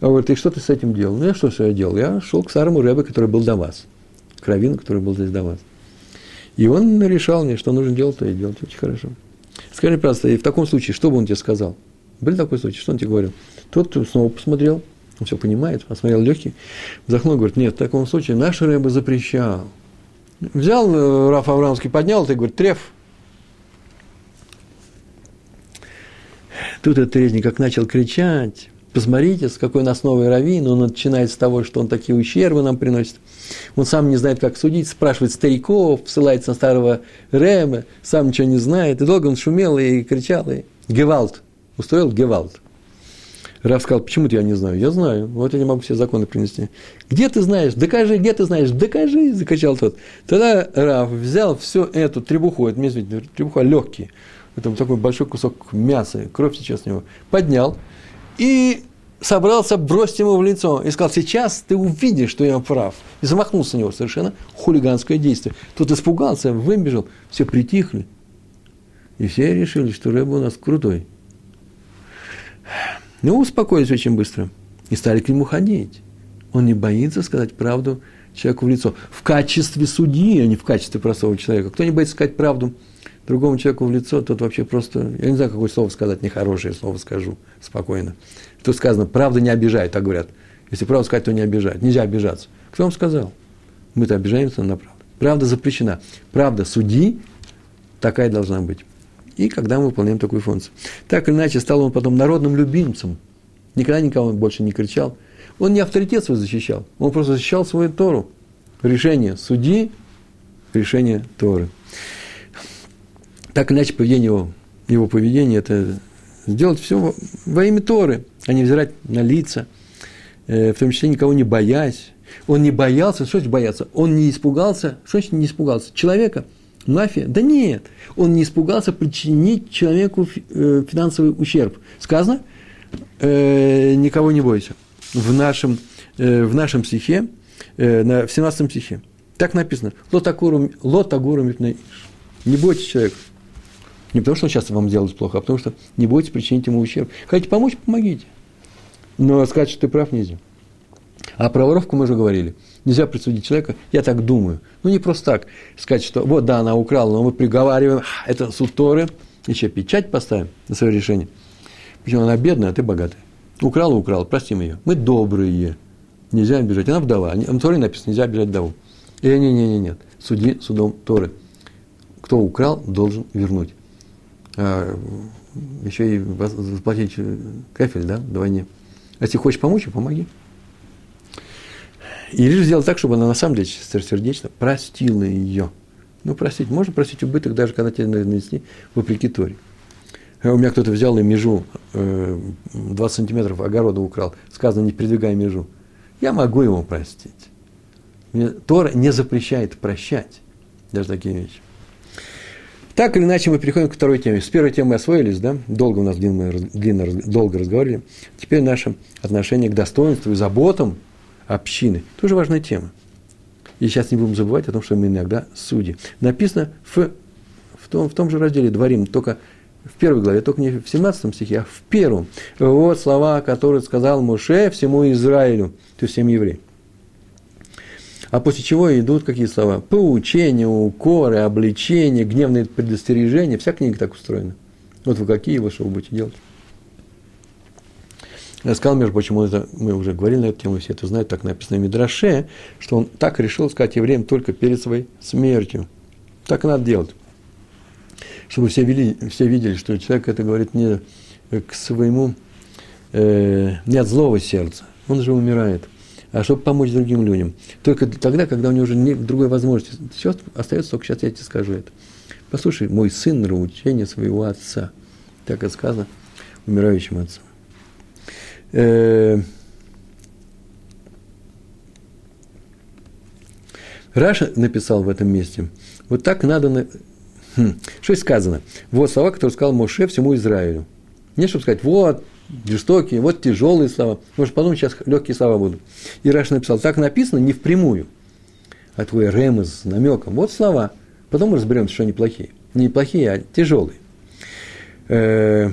А говорит, и что ты с этим делал? Ну, я что все делал? Я шел к старому рэбе, который был до вас, к раввину, который был здесь до вас. И он решал мне, что нужно делать, то и делать. Очень хорошо. Скажи, пожалуйста, и в таком случае, что бы он тебе сказал? Был такой случай, что он тебе говорил? Тот снова посмотрел, он все понимает, осмотрел легкий, вздохнул говорит, нет, в таком случае наш рэбе запрещал. Взял э, Раф Аврамский, поднял, ты говорит, треф. Тут этот резник как начал кричать, Посмотрите, с какой у нас раввин, он начинает с того, что он такие ущербы нам приносит. Он сам не знает, как судить, спрашивает стариков, ссылается на старого Рема, сам ничего не знает. И долго он шумел и кричал, и Гевалт, устроил Гевалт. Раф сказал, почему-то я не знаю. Я знаю, вот я не могу все законы принести. Где ты знаешь? Докажи, где ты знаешь? Докажи, закричал тот. Тогда Раф взял всю эту требуху, это требуха легкий, это такой большой кусок мяса, кровь сейчас с него, поднял, и собрался бросить ему в лицо. И сказал, сейчас ты увидишь, что я прав. И замахнулся на него совершенно хулиганское действие. Тот испугался, выбежал, все притихли. И все решили, что Рэба у нас крутой. Ну, успокоились очень быстро. И стали к нему ходить. Он не боится сказать правду человеку в лицо. В качестве судьи, а не в качестве простого человека. Кто не боится сказать правду другому человеку в лицо, тот вообще просто, я не знаю, какое слово сказать, нехорошее слово скажу спокойно. Тут сказано, правда не обижает, так говорят. Если правду сказать, то не обижает. Нельзя обижаться. Кто вам сказал? Мы-то обижаемся на правду. Правда запрещена. Правда суди, такая должна быть. И когда мы выполняем такую функцию. Так или иначе, стал он потом народным любимцем. Никогда никого больше не кричал. Он не авторитет свой защищал, он просто защищал свою Тору. Решение суди, решение Торы. Так или иначе, поведение его, его поведение – это сделать все во имя Торы, а не взирать на лица, э, в том числе никого не боясь. Он не боялся, что значит бояться? Он не испугался, что значит не испугался? Человека, мафия? Да нет, он не испугался причинить человеку э, финансовый ущерб. Сказано, э, никого не бойся. В нашем, в нашем стихе, в 17 стихе, так написано, лотагуру не бойтесь человека. Не потому, что он сейчас вам делает плохо, а потому, что не бойтесь причинить ему ущерб. Хотите помочь, помогите. Но сказать, что ты прав, нельзя. А про воровку мы уже говорили. Нельзя присудить человека, я так думаю. Ну, не просто так сказать, что вот, да, она украла, но мы приговариваем, это суд Торы, еще печать поставим на свое решение. Причем она бедная, а ты богатый. Украла, украла, простим ее. Мы добрые. Нельзя обижать. Она вдова. В Торе написано, нельзя обижать вдову. И не, не, не, нет. Суди судом Торы. Кто украл, должен вернуть а, еще и заплатить кафель, да, вдвойне. А если хочешь помочь, помоги. И лишь сделать так, чтобы она на самом деле сердечно простила ее. Ну, простить. Можно простить убыток, даже когда тебе нанесли вопреки Торе. А у меня кто-то взял и межу, 20 э, сантиметров огорода украл. Сказано, не передвигай межу. Я могу его простить. Тора не запрещает прощать даже такие вещи. Так или иначе, мы переходим к второй теме. С первой темы мы освоились, да? Долго у нас длинно, длинно долго разговаривали. Теперь наше отношение к достоинству и заботам общины. Тоже важная тема. И сейчас не будем забывать о том, что мы иногда судьи. Написано в, в, том, в том же разделе «Дворим», только в первой главе, только не в 17 стихе, а в первом. Вот слова, которые сказал Муше всему Израилю, то есть всем евреям. А после чего идут какие слова? Поучение, укоры, обличение, гневные предостережения. Вся книга так устроена. Вот вы какие вы что вы будете делать? Я сказал, между прочим, это, мы уже говорили на эту тему, все это знают, так написано в Мидраше, что он так решил сказать евреям только перед своей смертью. Так надо делать. Чтобы все, вели, все видели, что человек это говорит не к своему, э, не от злого сердца. Он же умирает – а чтобы помочь другим людям. Только тогда, когда у него уже нет другой возможности. Все остается только сейчас я тебе скажу это. Послушай, мой сын научение своего отца. Так и сказано умирающим отцом. Э, Раша написал в этом месте. Вот так надо... На... Хм. Что сказано? Вот слова, которые сказал Моше всему Израилю. Не чтобы сказать, вот, жестокие, вот тяжелые слова. Может, потом сейчас легкие слова будут. И Раш написал, так написано не впрямую, а твой ремез с намеком. Вот слова. Потом мы разберемся, что они плохие. Не плохие, а тяжелые. Э,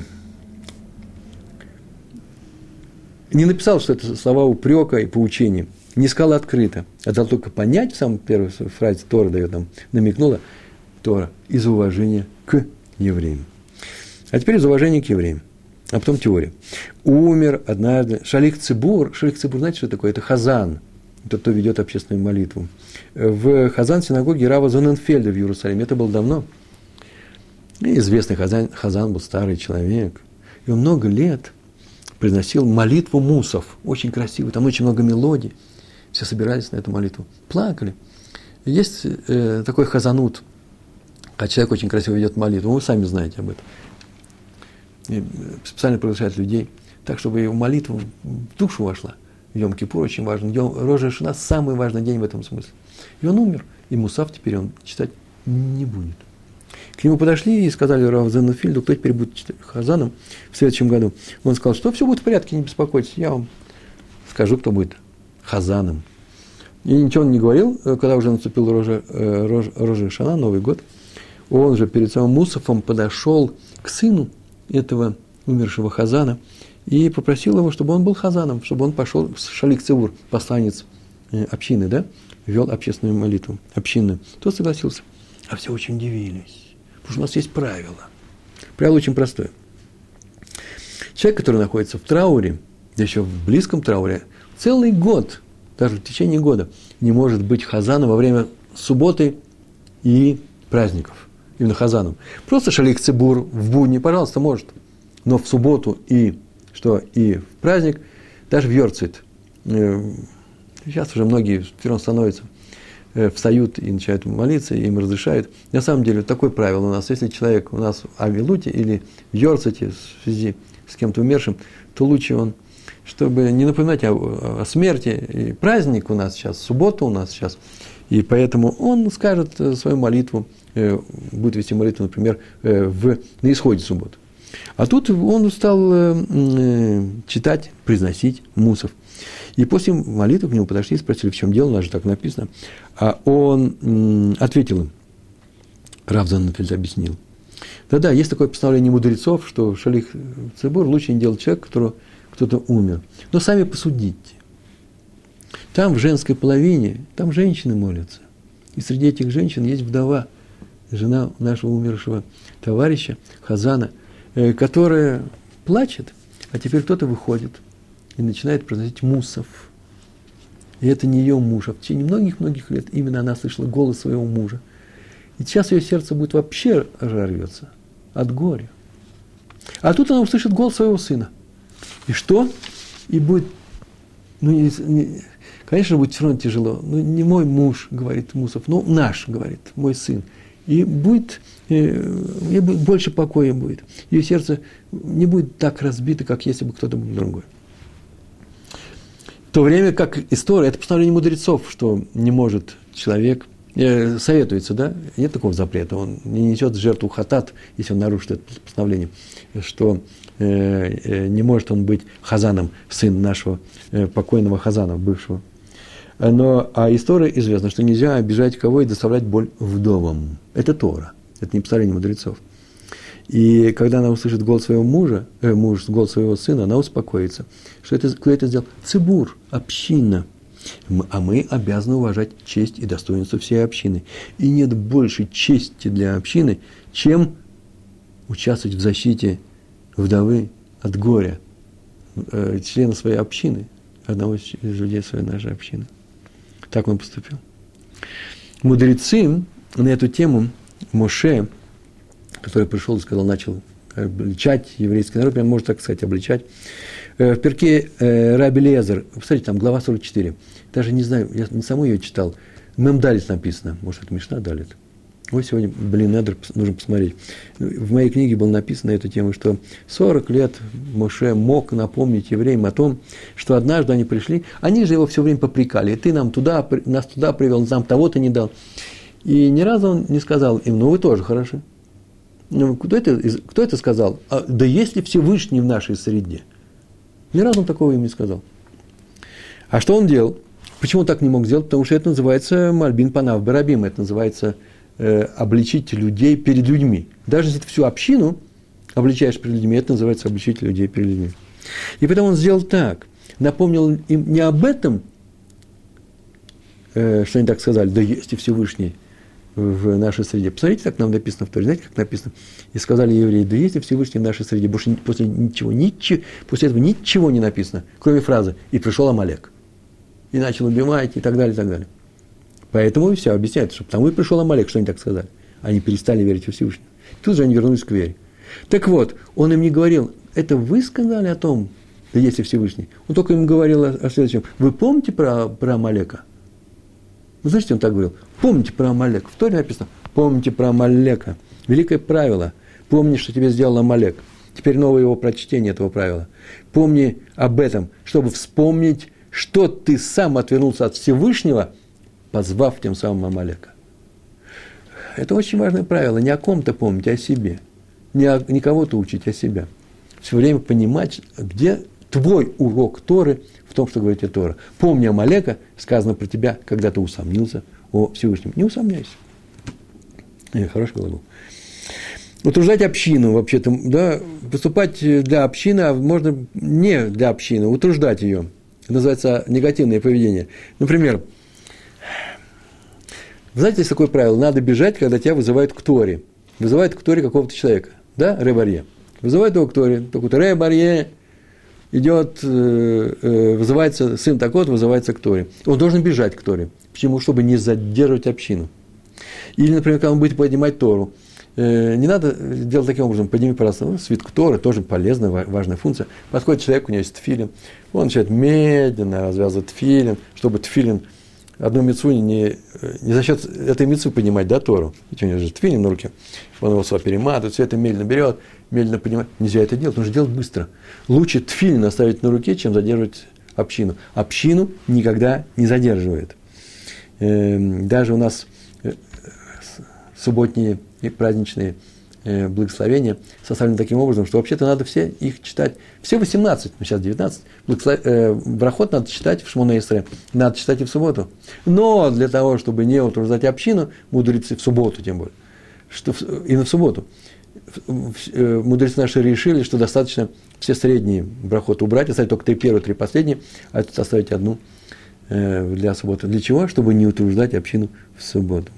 не написал, что это слова упрека и поучения. Не сказал открыто. А дал только понять в самой первой фразе Тора дает нам, намекнула Тора из уважения к евреям. А теперь из уважения к евреям. А потом теория. Умер однажды Шалих Цибур. Шалих Цибур, знаете, что такое? Это Хазан. Тот, кто ведет общественную молитву. В Хазан синагоге Рава Зоненфельда в Иерусалиме. Это было давно. Известный Хазан, Хазан был старый человек. И он много лет произносил молитву мусов. Очень красивую. Там очень много мелодий. Все собирались на эту молитву. Плакали. Есть э, такой хазанут, а человек очень красиво ведет молитву. Вы сами знаете об этом специально приглашает людей, так, чтобы его молитва в душу вошла. Йом Кипур очень важен. Йом, Рожа Шина – самый важный день в этом смысле. И он умер, и Мусав теперь он читать не будет. К нему подошли и сказали Рав Зенофильду, кто теперь будет Хазаном в следующем году. Он сказал, что все будет в порядке, не беспокойтесь, я вам скажу, кто будет Хазаном. И ничего он не говорил, когда уже наступил Рожа, э, Рожа, Шана, Новый год. Он же перед самым Мусафом подошел к сыну этого умершего Хазана и попросил его, чтобы он был Хазаном, чтобы он пошел, Шалик Цевур, посланец э, общины, да, вел общественную молитву, общинную. Тот согласился. А все очень удивились. Потому что у нас есть правило. Правило очень простое. Человек, который находится в трауре, еще в близком трауре, целый год, даже в течение года, не может быть хазаном во время субботы и праздников. Именно хазаном. Просто шалик цибур в будни, пожалуйста, может. Но в субботу и, что, и в праздник, даже в Йорцит, э, сейчас уже многие все равно становятся, встают и начинают молиться, им разрешают. На самом деле, такое правило у нас, если человек у нас в Авилуте или в Йорците в связи с кем-то умершим, то лучше он, чтобы не напоминать о, о смерти, и праздник у нас сейчас, суббота у нас сейчас, и поэтому он скажет э, свою молитву, э, будет вести молитву, например, э, в, на исходе субботы. А тут он стал читать, произносить мусов. И после молитвы к нему подошли и спросили, в чем дело, у нас же так написано. А он ответил им, Рав Заннефельд объяснил, да-да, есть такое постановление мудрецов, что шалих цибур лучше не делать человек, которого кто-то умер. Но сами посудите. Там в женской половине, там женщины молятся. И среди этих женщин есть вдова, жена нашего умершего товарища Хазана, э, которая плачет, а теперь кто-то выходит и начинает произносить мусов. И это не ее муж, а в течение многих-многих лет именно она слышала голос своего мужа. И сейчас ее сердце будет вообще рвется от горя. А тут она услышит голос своего сына. И что? И будет, ну, не, не, конечно, будет все равно тяжело. Ну, не мой муж, говорит Мусов, но наш, говорит, мой сын. И будет, э, больше покоя будет. Ее сердце не будет так разбито, как если бы кто-то был другой. То время как история, это постановление мудрецов, что не может человек Э, советуется, да, нет такого запрета, он не несет жертву хатат, если он нарушит это постановление, что э, э, не может он быть хазаном, сын нашего э, покойного хазана, бывшего. Но, а история известна, что нельзя обижать кого и доставлять боль вдовам. Это Тора, это не постановление мудрецов. И когда она услышит голос своего мужа, э, муж, голос своего сына, она успокоится. Что это, кто это сделал? Цибур, община – а мы обязаны уважать честь и достоинство всей общины. И нет большей чести для общины, чем участвовать в защите вдовы от горя, э, члена своей общины, одного из людей своей нашей общины. Так он поступил. Мудрецы на эту тему Моше, который пришел и сказал, начал обличать еврейский народ, прям можно так сказать, обличать. Э, в перке э, Раби Лезер, посмотрите, там глава 44, даже не знаю, я не саму ее читал, Мемдалит написано, может, это Мишна Далит. Ой, сегодня, блин, надо, нужно посмотреть. В моей книге было написано на эту тему, что 40 лет Моше мог напомнить евреям о том, что однажды они пришли, они же его все время попрекали, ты нам туда, нас туда привел, нам того-то не дал. И ни разу он не сказал им, ну вы тоже хороши. Ну, кто это, кто это сказал? А, да есть ли Всевышний в нашей среде? Ни разу он такого им не сказал. А что он делал? Почему он так не мог сделать? Потому что это называется мальбин панав барабим, это называется э, обличить людей перед людьми. Даже если ты всю общину обличаешь перед людьми, это называется обличить людей перед людьми. И поэтому он сделал так. Напомнил им не об этом, э, что они так сказали, да есть и Всевышний, в нашей среде. Посмотрите, как нам написано в Торе. Знаете, как написано? И сказали евреи, да есть ли Всевышний в нашей среде. Больше после ничего, ничего, после этого ничего не написано, кроме фразы «и пришел Амалек». И начал убивать, и так далее, и так далее. Поэтому и все объясняют, что потому и пришел Амалек, что они так сказали. Они перестали верить в Всевышнего. Тут же они вернулись к вере. Так вот, он им не говорил, это вы сказали о том, да есть ли Всевышний. Он только им говорил о, о следующем. Вы помните про, про Амалека? Вы знаете, он так говорил? Помните про Амалек. В Торе написано, помните про Амалека. Великое правило. Помни, что тебе сделал Амалек. Теперь новое его прочтение этого правила. Помни об этом, чтобы вспомнить, что ты сам отвернулся от Всевышнего, позвав тем самым Амалека. Это очень важное правило. Не о ком-то помнить, а о себе. Не, о, не кого-то учить, а себя. Все время понимать, где твой урок Торы в том, что говорит тебе Тора. Помни Амалека, сказано про тебя, когда ты усомнился о Всевышнем. Не усомняйся. Э, хороший глагол. Утруждать общину, вообще-то, да, поступать для общины, а можно не для общины, утруждать ее. Называется негативное поведение. Например, знаете, есть такое правило, надо бежать, когда тебя вызывают к Торе. вызывает к Торе какого-то человека, да, Ребарье. Вызывает его к Торе, только Ребарье идет, э, э, вызывается, сын такой вызывается к Торе. Он должен бежать к Торе. Почему? Чтобы не задерживать общину. Или, например, когда он будет поднимать Тору, э, не надо делать таким образом, подними, пожалуйста, ну, свитку Торы, тоже полезная, важная функция. Подходит человек, у него есть тфилин, он начинает медленно развязывать тфилин, чтобы тфилин одну мецу не, не за счет этой мецу понимать, да, Тору. Ведь у него же тфилин на руке, он его сюда перематывает, все это медленно берет, медленно понимает. Нельзя это делать, нужно делать быстро. Лучше тфилин оставить на руке, чем задерживать общину. Общину никогда не задерживает. Эм, даже у нас э, субботние и праздничные благословения составлены таким образом, что вообще-то надо все их читать. Все 18, ну сейчас 19. Благослов... Э, брахот надо читать в Шмона Исре, надо читать и в субботу. Но для того, чтобы не утруждать общину, мудрецы в субботу тем более, что в, и в субботу, Э, мудрецы наши решили, что достаточно все средние брахоты убрать, оставить только три первые, три последние, а тут оставить одну э, для субботы. Для чего? Чтобы не утруждать общину в субботу.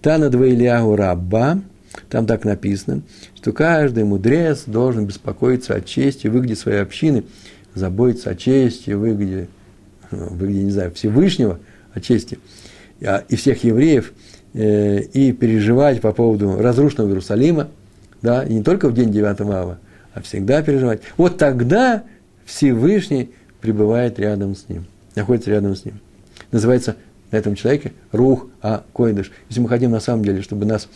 Тана Двейлиагу Раба, там так написано, что каждый мудрец должен беспокоиться о чести, выгоде своей общины, заботиться о чести, выгоде, выгоде, не знаю, Всевышнего, о чести а, и всех евреев, э, и переживать по поводу разрушенного Иерусалима, да, и не только в день 9 ава, а всегда переживать. Вот тогда Всевышний пребывает рядом с ним, находится рядом с ним. Называется на этом человеке рух а койдыш. Если мы хотим на самом деле, чтобы нас,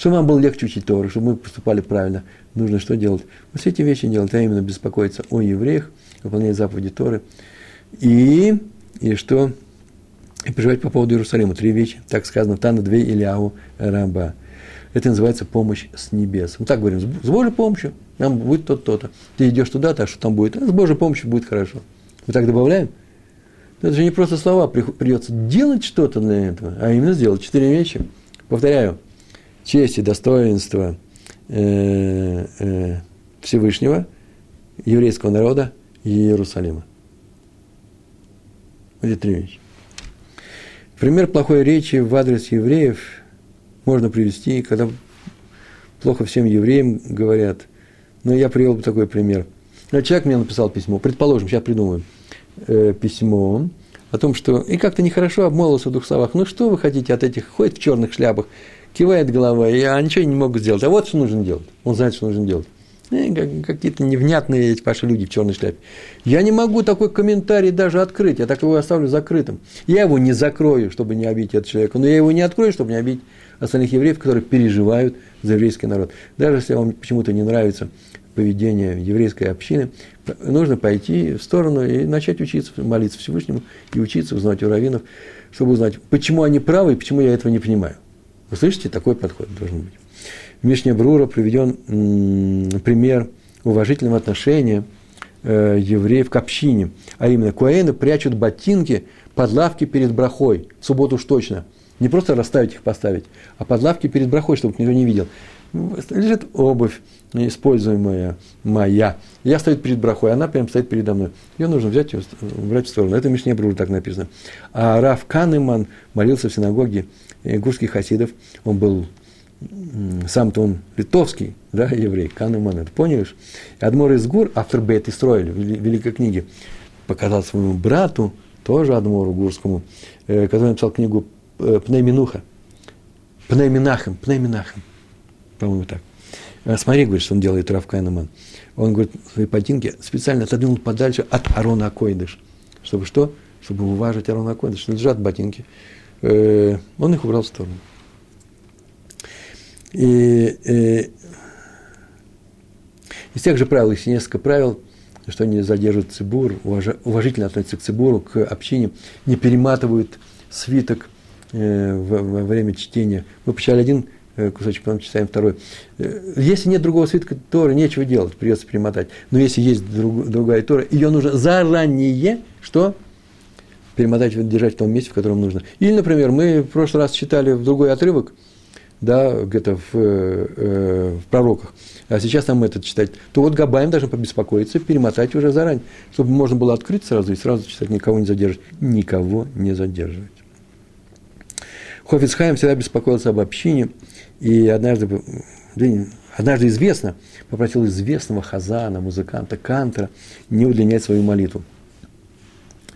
чтобы нам было легче учить Тору, чтобы мы поступали правильно, нужно что делать? Вот все эти вещи делать, а именно беспокоиться о евреях, выполнять заповеди Торы. И, и что? И переживать по поводу Иерусалима. Три вещи. Так сказано, Тана две Ильяу Раба. Это называется помощь с небес. Мы так говорим, с Божьей помощью нам будет то-то, Ты идешь туда, так что там будет, а с Божьей помощью будет хорошо. Мы так добавляем? Это же не просто слова, придется делать что-то для этого, а именно сделать четыре вещи. Повторяю, честь и достоинство э, э, Всевышнего, еврейского народа и Иерусалима. Эти три. Пример плохой речи в адрес евреев – можно привести, когда плохо всем евреям говорят. Но я привел бы такой пример. Человек мне написал письмо, предположим, сейчас придумаю, э, письмо о том, что и как-то нехорошо обмолвился в двух словах. Ну что вы хотите от этих, ходит в черных шляпах, кивает головой, а ничего не могут сделать. А вот что нужно делать. Он знает, что нужно делать. Э, какие-то невнятные эти ваши люди в черной шляпе. Я не могу такой комментарий даже открыть, я так его оставлю закрытым. Я его не закрою, чтобы не обидеть этого человека, но я его не открою, чтобы не обидеть остальных евреев, которые переживают за еврейский народ. Даже если вам почему-то не нравится поведение еврейской общины, нужно пойти в сторону и начать учиться, молиться Всевышнему и учиться, узнать у раввинов, чтобы узнать, почему они правы и почему я этого не понимаю. Вы слышите, такой подход должен быть. В Мишне Брура приведен пример уважительного отношения э, евреев к общине, а именно куаэны прячут ботинки под лавки перед брахой, в субботу уж точно – не просто расставить их, поставить, а под лавки перед брахой, чтобы никто не видел. Лежит обувь, используемая моя. Я стою перед брахой, она прям стоит передо мной. Ее нужно взять и убрать в сторону. Это Мишне Брур так написано. А Раф Канеман молился в синагоге гурских хасидов. Он был сам-то он литовский, да, еврей, Канеман, это поняешь? Адмор из Гур, автор Бет и строили, великой книги, показал своему брату, тоже Адмору Гурскому, э, который написал книгу Э, Пнейминуха. Пнейминахем, Пнейминахем. По-моему, так. Э, смотри, говорит, что он делает Рав Кайнеман. Он, говорит, свои ботинки специально отодвинул подальше от Арона Акойдыш. Чтобы что? Чтобы уважить Арона Акойдыш. Лежат ботинки. Э, он их убрал в сторону. И, и из тех же правил, есть несколько правил, что они задерживают цибур, уважительно относятся к цибуру, к общине, не перематывают свиток – Э, во время чтения. Мы почитали один э, кусочек, потом читаем второй. Э, если нет другого свитка Торы, нечего делать, придется перемотать. Но если есть друг, другая Тора, ее нужно заранее, что? Перемотать, держать в том месте, в котором нужно. Или, например, мы в прошлый раз читали в другой отрывок, да, где-то в, э, в пророках, а сейчас нам этот читать, то вот Габаем должен побеспокоиться, перемотать уже заранее, чтобы можно было открыть сразу и сразу читать, никого не задерживать. Никого не задерживать. Хофицхайм всегда беспокоился об общине, и однажды, однажды известно, попросил известного хазана, музыканта, кантора не удлинять свою молитву.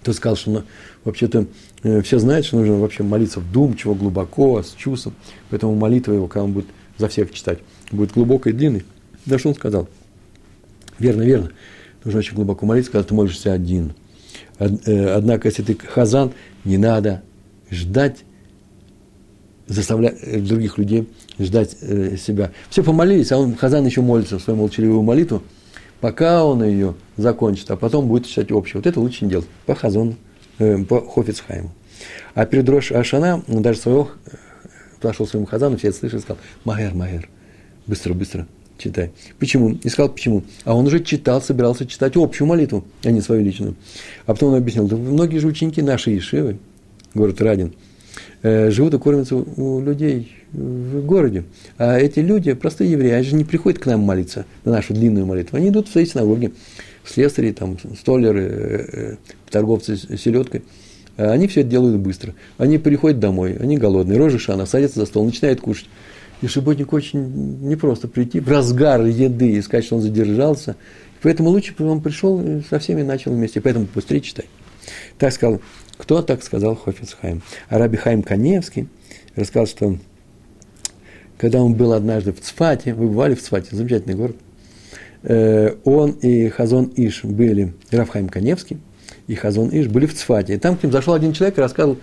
Тот сказал, что ну, вообще-то э, все знают, что нужно вообще молиться вдумчиво, глубоко, с чувством. Поэтому молитва его, когда он будет за всех читать, будет глубокой и длинной. Да что он сказал? Верно, верно. Нужно очень глубоко молиться, когда ты молишься один. Э, однако, если ты хазан, не надо ждать, заставлять э, других людей ждать э, себя. Все помолились, а он, хазан еще молится в свою молчаливую молитву, пока он ее закончит, а потом будет читать общее. Вот это лучше не делать. По хазону, по Хофицхайму. А перед Рош Ашана он даже своего подошел своему хазану, все это слышали, сказал, Магер, Магер, быстро, быстро, читай. Почему? И сказал, почему. А он уже читал, собирался читать общую молитву, а не свою личную. А потом он объяснил, да многие же ученики нашей Ишивы, город Радин, э, живут и кормятся у людей в городе. А эти люди, простые евреи, они же не приходят к нам молиться на нашу длинную молитву. Они идут в свои синагоги, слесари, там, столеры, э, э, торговцы селедкой. Они все это делают быстро. Они приходят домой, они голодные, рожи шана, садятся за стол, начинают кушать. И субботнику очень непросто прийти в разгар еды и сказать, что он задержался. Поэтому лучше бы он пришел и со всеми начал вместе. Поэтому быстрее читай. Так сказал, кто так сказал Хофицхайм? А Раби Хайм Каневский рассказал, что когда он был однажды в Цфате, вы бывали в Цфате, замечательный город, э, он и Хазон Иш были, Рафхайм Каневский и Хазон Иш были в Цфате. И там к ним зашел один человек и рассказывал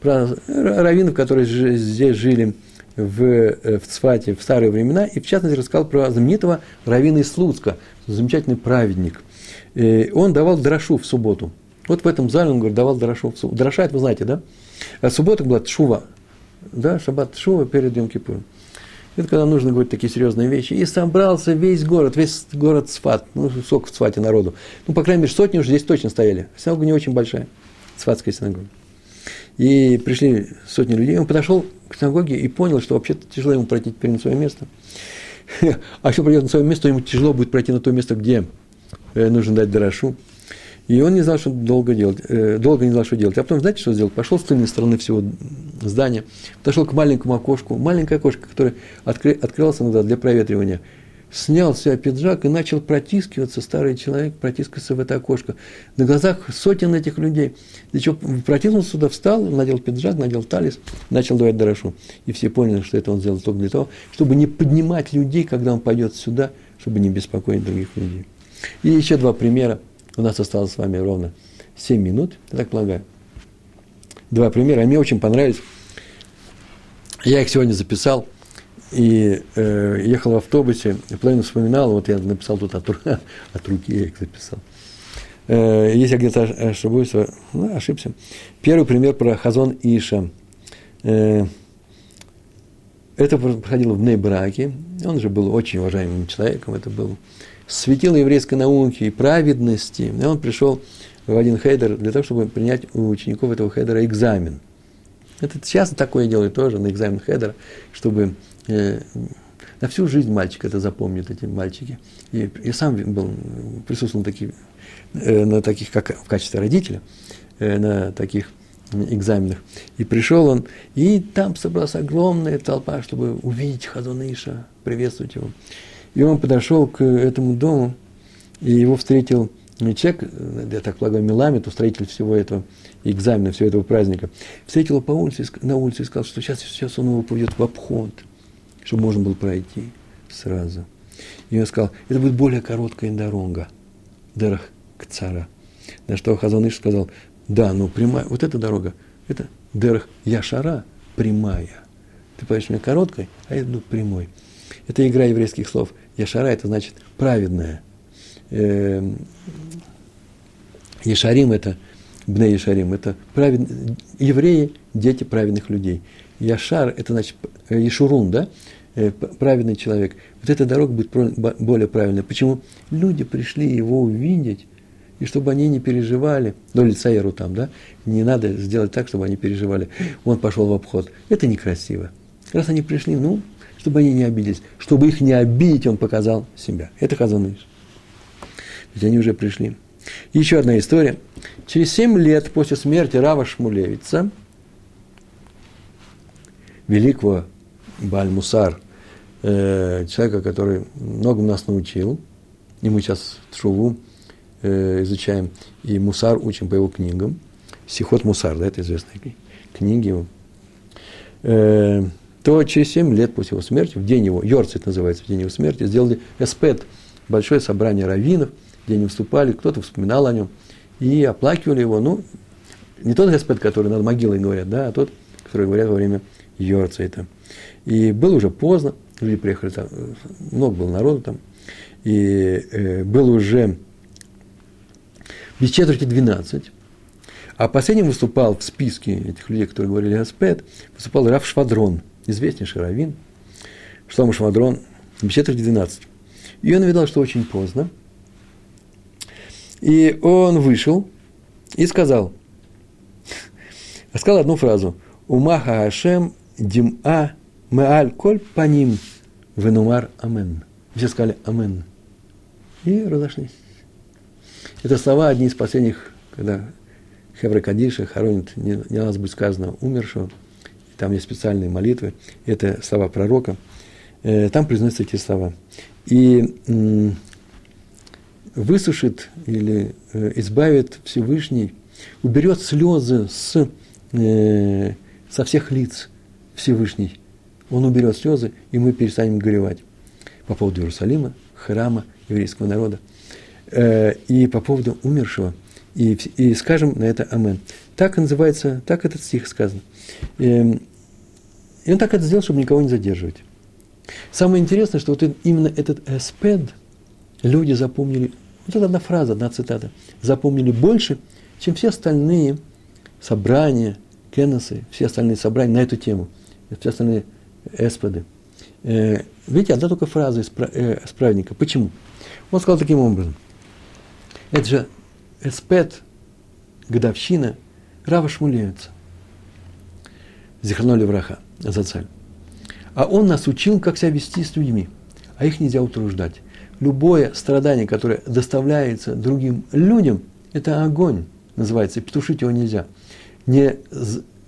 про раввинов, которые здесь жили в, э, в Цфате в старые времена, и в частности рассказал про знаменитого раввина из Слуцка, замечательный праведник. И он давал дрошу в субботу. Вот в этом зале он говорит, давал дрошу. Дроша, это вы знаете, да? А суббота была шува, да, шаббат шува перед Йом Кипуром. Это когда нужно говорить такие серьезные вещи. И собрался весь город, весь город Сфат. Ну, сколько в Сфате народу. Ну, по крайней мере, сотни уже здесь точно стояли. Синагога не очень большая. Сфатская синагога. И пришли сотни людей. Он подошел к синагоге и понял, что вообще-то тяжело ему пройти теперь на свое место. А если пройдет на свое место, ему тяжело будет пройти на то место, где э, нужно дать дорошу. И он не знал, что долго делать, э, долго не знал, что делать. А потом, знаете, что сделал? Пошел с тыльной стороны всего здания, подошел к маленькому окошку, маленькое окошко, которое откры, открылось иногда для проветривания – снял с себя пиджак и начал протискиваться, старый человек протискиваться в это окошко. На глазах сотен этих людей. И что, протиснулся сюда, встал, надел пиджак, надел талис, начал давать дорошу. И все поняли, что это он сделал только для того, чтобы не поднимать людей, когда он пойдет сюда, чтобы не беспокоить других людей. И еще два примера. У нас осталось с вами ровно 7 минут, я так полагаю. Два примера. Мне очень понравились. Я их сегодня записал – и э, ехал в автобусе, и половину вспоминал, вот я написал тут от, от руки, я их записал. Э, если я где-то ошибусь, ну, ошибся. Первый пример про Хазон Иша. Э, это проходило в Нейбраке, он же был очень уважаемым человеком, это был светило еврейской науки и праведности, и он пришел в один хейдер для того, чтобы принять у учеников этого хейдера экзамен. Это часто такое делают тоже на экзамен хейдера, чтобы э, на всю жизнь мальчик это запомнит, эти мальчики. И я сам был, присутствовал на таких, э, на таких как в качестве родителя, э, на таких экзаменах. И пришел он, и там собралась огромная толпа, чтобы увидеть Хазуныша, приветствовать его. И он подошел к этому дому, и его встретил человек, я так полагаю, Миламит, устроитель всего этого экзамена, всего этого праздника, встретил его по улице, на улице и сказал, что сейчас, сейчас он его поведет в обход – чтобы можно было пройти сразу. И он сказал, это будет более короткая дорога, дорог к цара. На что Хазаныш сказал, да, ну прямая, вот эта дорога, это дорог Яшара, прямая. Ты понимаешь, меня короткой, а я иду прямой. Это игра еврейских слов. Яшара – это значит праведная. Эм, Ешарим – это Бне Ешарим – это правед... евреи, дети праведных людей. Яшар – это значит Ешурун, да? Э, праведный человек, вот эта дорога будет более правильная. Почему? Люди пришли его увидеть, и чтобы они не переживали, до лица Яру там, да, не надо сделать так, чтобы они переживали. Он пошел в обход. Это некрасиво. Раз они пришли, ну, чтобы они не обиделись. Чтобы их не обидеть, он показал себя. Это Хазаныш. Ведь они уже пришли. еще одна история. Через семь лет после смерти Рава Шмулевица – великого Бальмусар, э, человека, который много нас научил, и мы сейчас Шуву э, изучаем, и Мусар учим по его книгам. Сихот Мусар, да, это известная книги его. Э, то через 7 лет после его смерти, в день его, Йорцит называется, в день его смерти, сделали эспет, большое собрание раввинов, где они выступали, кто-то вспоминал о нем, и оплакивали его, ну, не тот эспет, который над могилой говорят, да, а тот, который говорят во время Йорцита. И было уже поздно, люди приехали там, много было народу там, и э, было уже без четверти 12, а последним выступал в списке этих людей, которые говорили Аспет, выступал Раф Швадрон, известнейший раввин, Шлома Швадрон, без четверти 12. И он видал, что очень поздно. И он вышел и сказал, сказал одну фразу. Умаха Хашем дим'a меаль коль паним венумар амен. Все сказали амен. И разошлись. Это слова одни из последних, когда Хевра Кадиша хоронит, не, не раз будет сказано, умершего. Там есть специальные молитвы. Это слова пророка. Э, там произносятся эти слова. И высушит или э, избавит Всевышний, уберет слезы с, э, со всех лиц Всевышний. Он уберет слезы, и мы перестанем горевать. По поводу Иерусалима, храма, еврейского народа. И по поводу умершего. И, и скажем на это Амен. Так называется, так этот стих сказан. И, эм, и он так это сделал, чтобы никого не задерживать. Самое интересное, что вот именно этот эспед люди запомнили, вот это одна фраза, одна цитата, запомнили больше, чем все остальные собрания, кеносы, все остальные собрания на эту тему, все остальные эспеды. Э, видите, одна только фраза из, э, праведника. Почему? Он сказал таким образом. Это же эспед, годовщина Рава Шмулевица. Зихраноли враха, за цель. А он нас учил, как себя вести с людьми. А их нельзя утруждать. Любое страдание, которое доставляется другим людям, это огонь, называется. Петушить его нельзя. Не,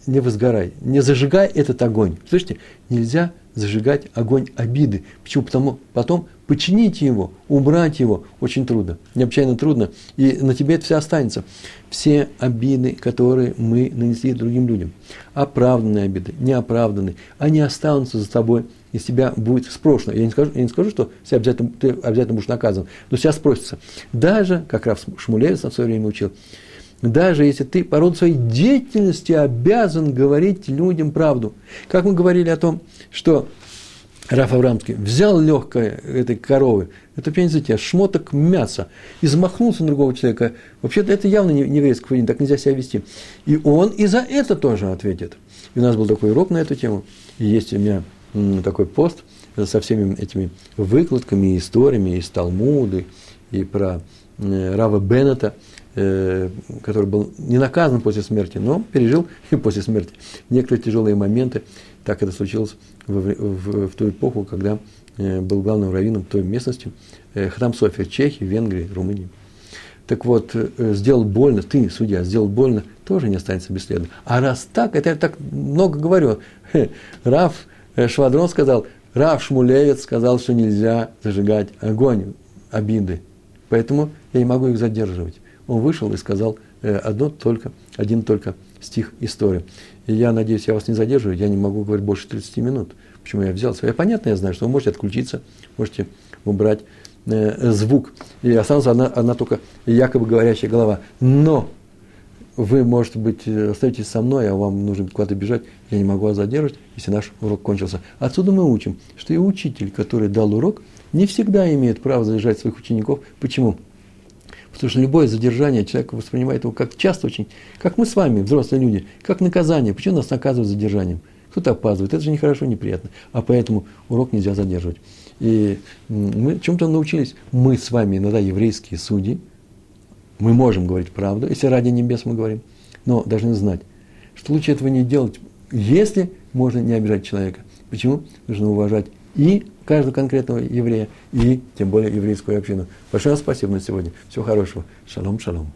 не возгорай, не зажигай этот огонь. Слышите? Нельзя зажигать огонь обиды. Почему? Потому потом починить его, убрать его очень трудно, необычайно трудно, и на тебе это все останется. Все обиды, которые мы нанесли другим людям, оправданные обиды, неоправданные, они останутся за тобой, и тебя будет спрошено. Я не скажу, я не скажу что ты обязательно, ты обязательно будешь наказан, но сейчас спросится. Даже, как Раф Шмулевец на свое время учил, даже если ты по роду своей деятельности обязан говорить людям правду. Как мы говорили о том, что Раф Аврамский взял легкое этой коровы, это, понимаете, шмоток мяса, и замахнулся на другого человека. Вообще-то это явно не еврейский поведение, так нельзя себя вести. И он и за это тоже ответит. И у нас был такой урок на эту тему, и есть у меня такой пост со всеми этими выкладками, историями из Талмуды, и про э, Рава Беннета, который был не наказан после смерти, но пережил и после смерти некоторые тяжелые моменты. Так это случилось в, в, в ту эпоху, когда э, был главным раввином той местности, э, Храм София, Чехии, Венгрии, Румынии. Так вот, э, сделал больно, ты, судья, сделал больно, тоже не останется бесследно. А раз так, это я так много говорю, Раф Швадрон сказал, Раф Шмулевец сказал, что нельзя зажигать огонь обиды. Поэтому я не могу их задерживать. Он вышел и сказал одно только, один только стих истории. И я надеюсь, я вас не задерживаю, я не могу говорить больше 30 минут. Почему я взял свое? Понятно, я знаю, что вы можете отключиться, можете убрать э, звук. И останется одна, одна только якобы говорящая голова. Но вы, может быть, остаетесь со мной, а вам нужно куда-то бежать, я не могу вас задерживать, если наш урок кончился. Отсюда мы учим, что и учитель, который дал урок, не всегда имеет право задержать своих учеников. Почему? Потому что любое задержание человек воспринимает его как часто очень, как мы с вами, взрослые люди, как наказание. Почему нас наказывают задержанием? Кто-то опаздывает, это же нехорошо, неприятно. А поэтому урок нельзя задерживать. И мы чем-то научились. Мы с вами иногда еврейские судьи. Мы можем говорить правду, если ради небес мы говорим. Но должны знать, что лучше этого не делать, если можно не обижать человека. Почему? Нужно уважать и каждого конкретного еврея, и тем более еврейскую общину. Большое спасибо на сегодня. Всего хорошего. Шалом, шалом.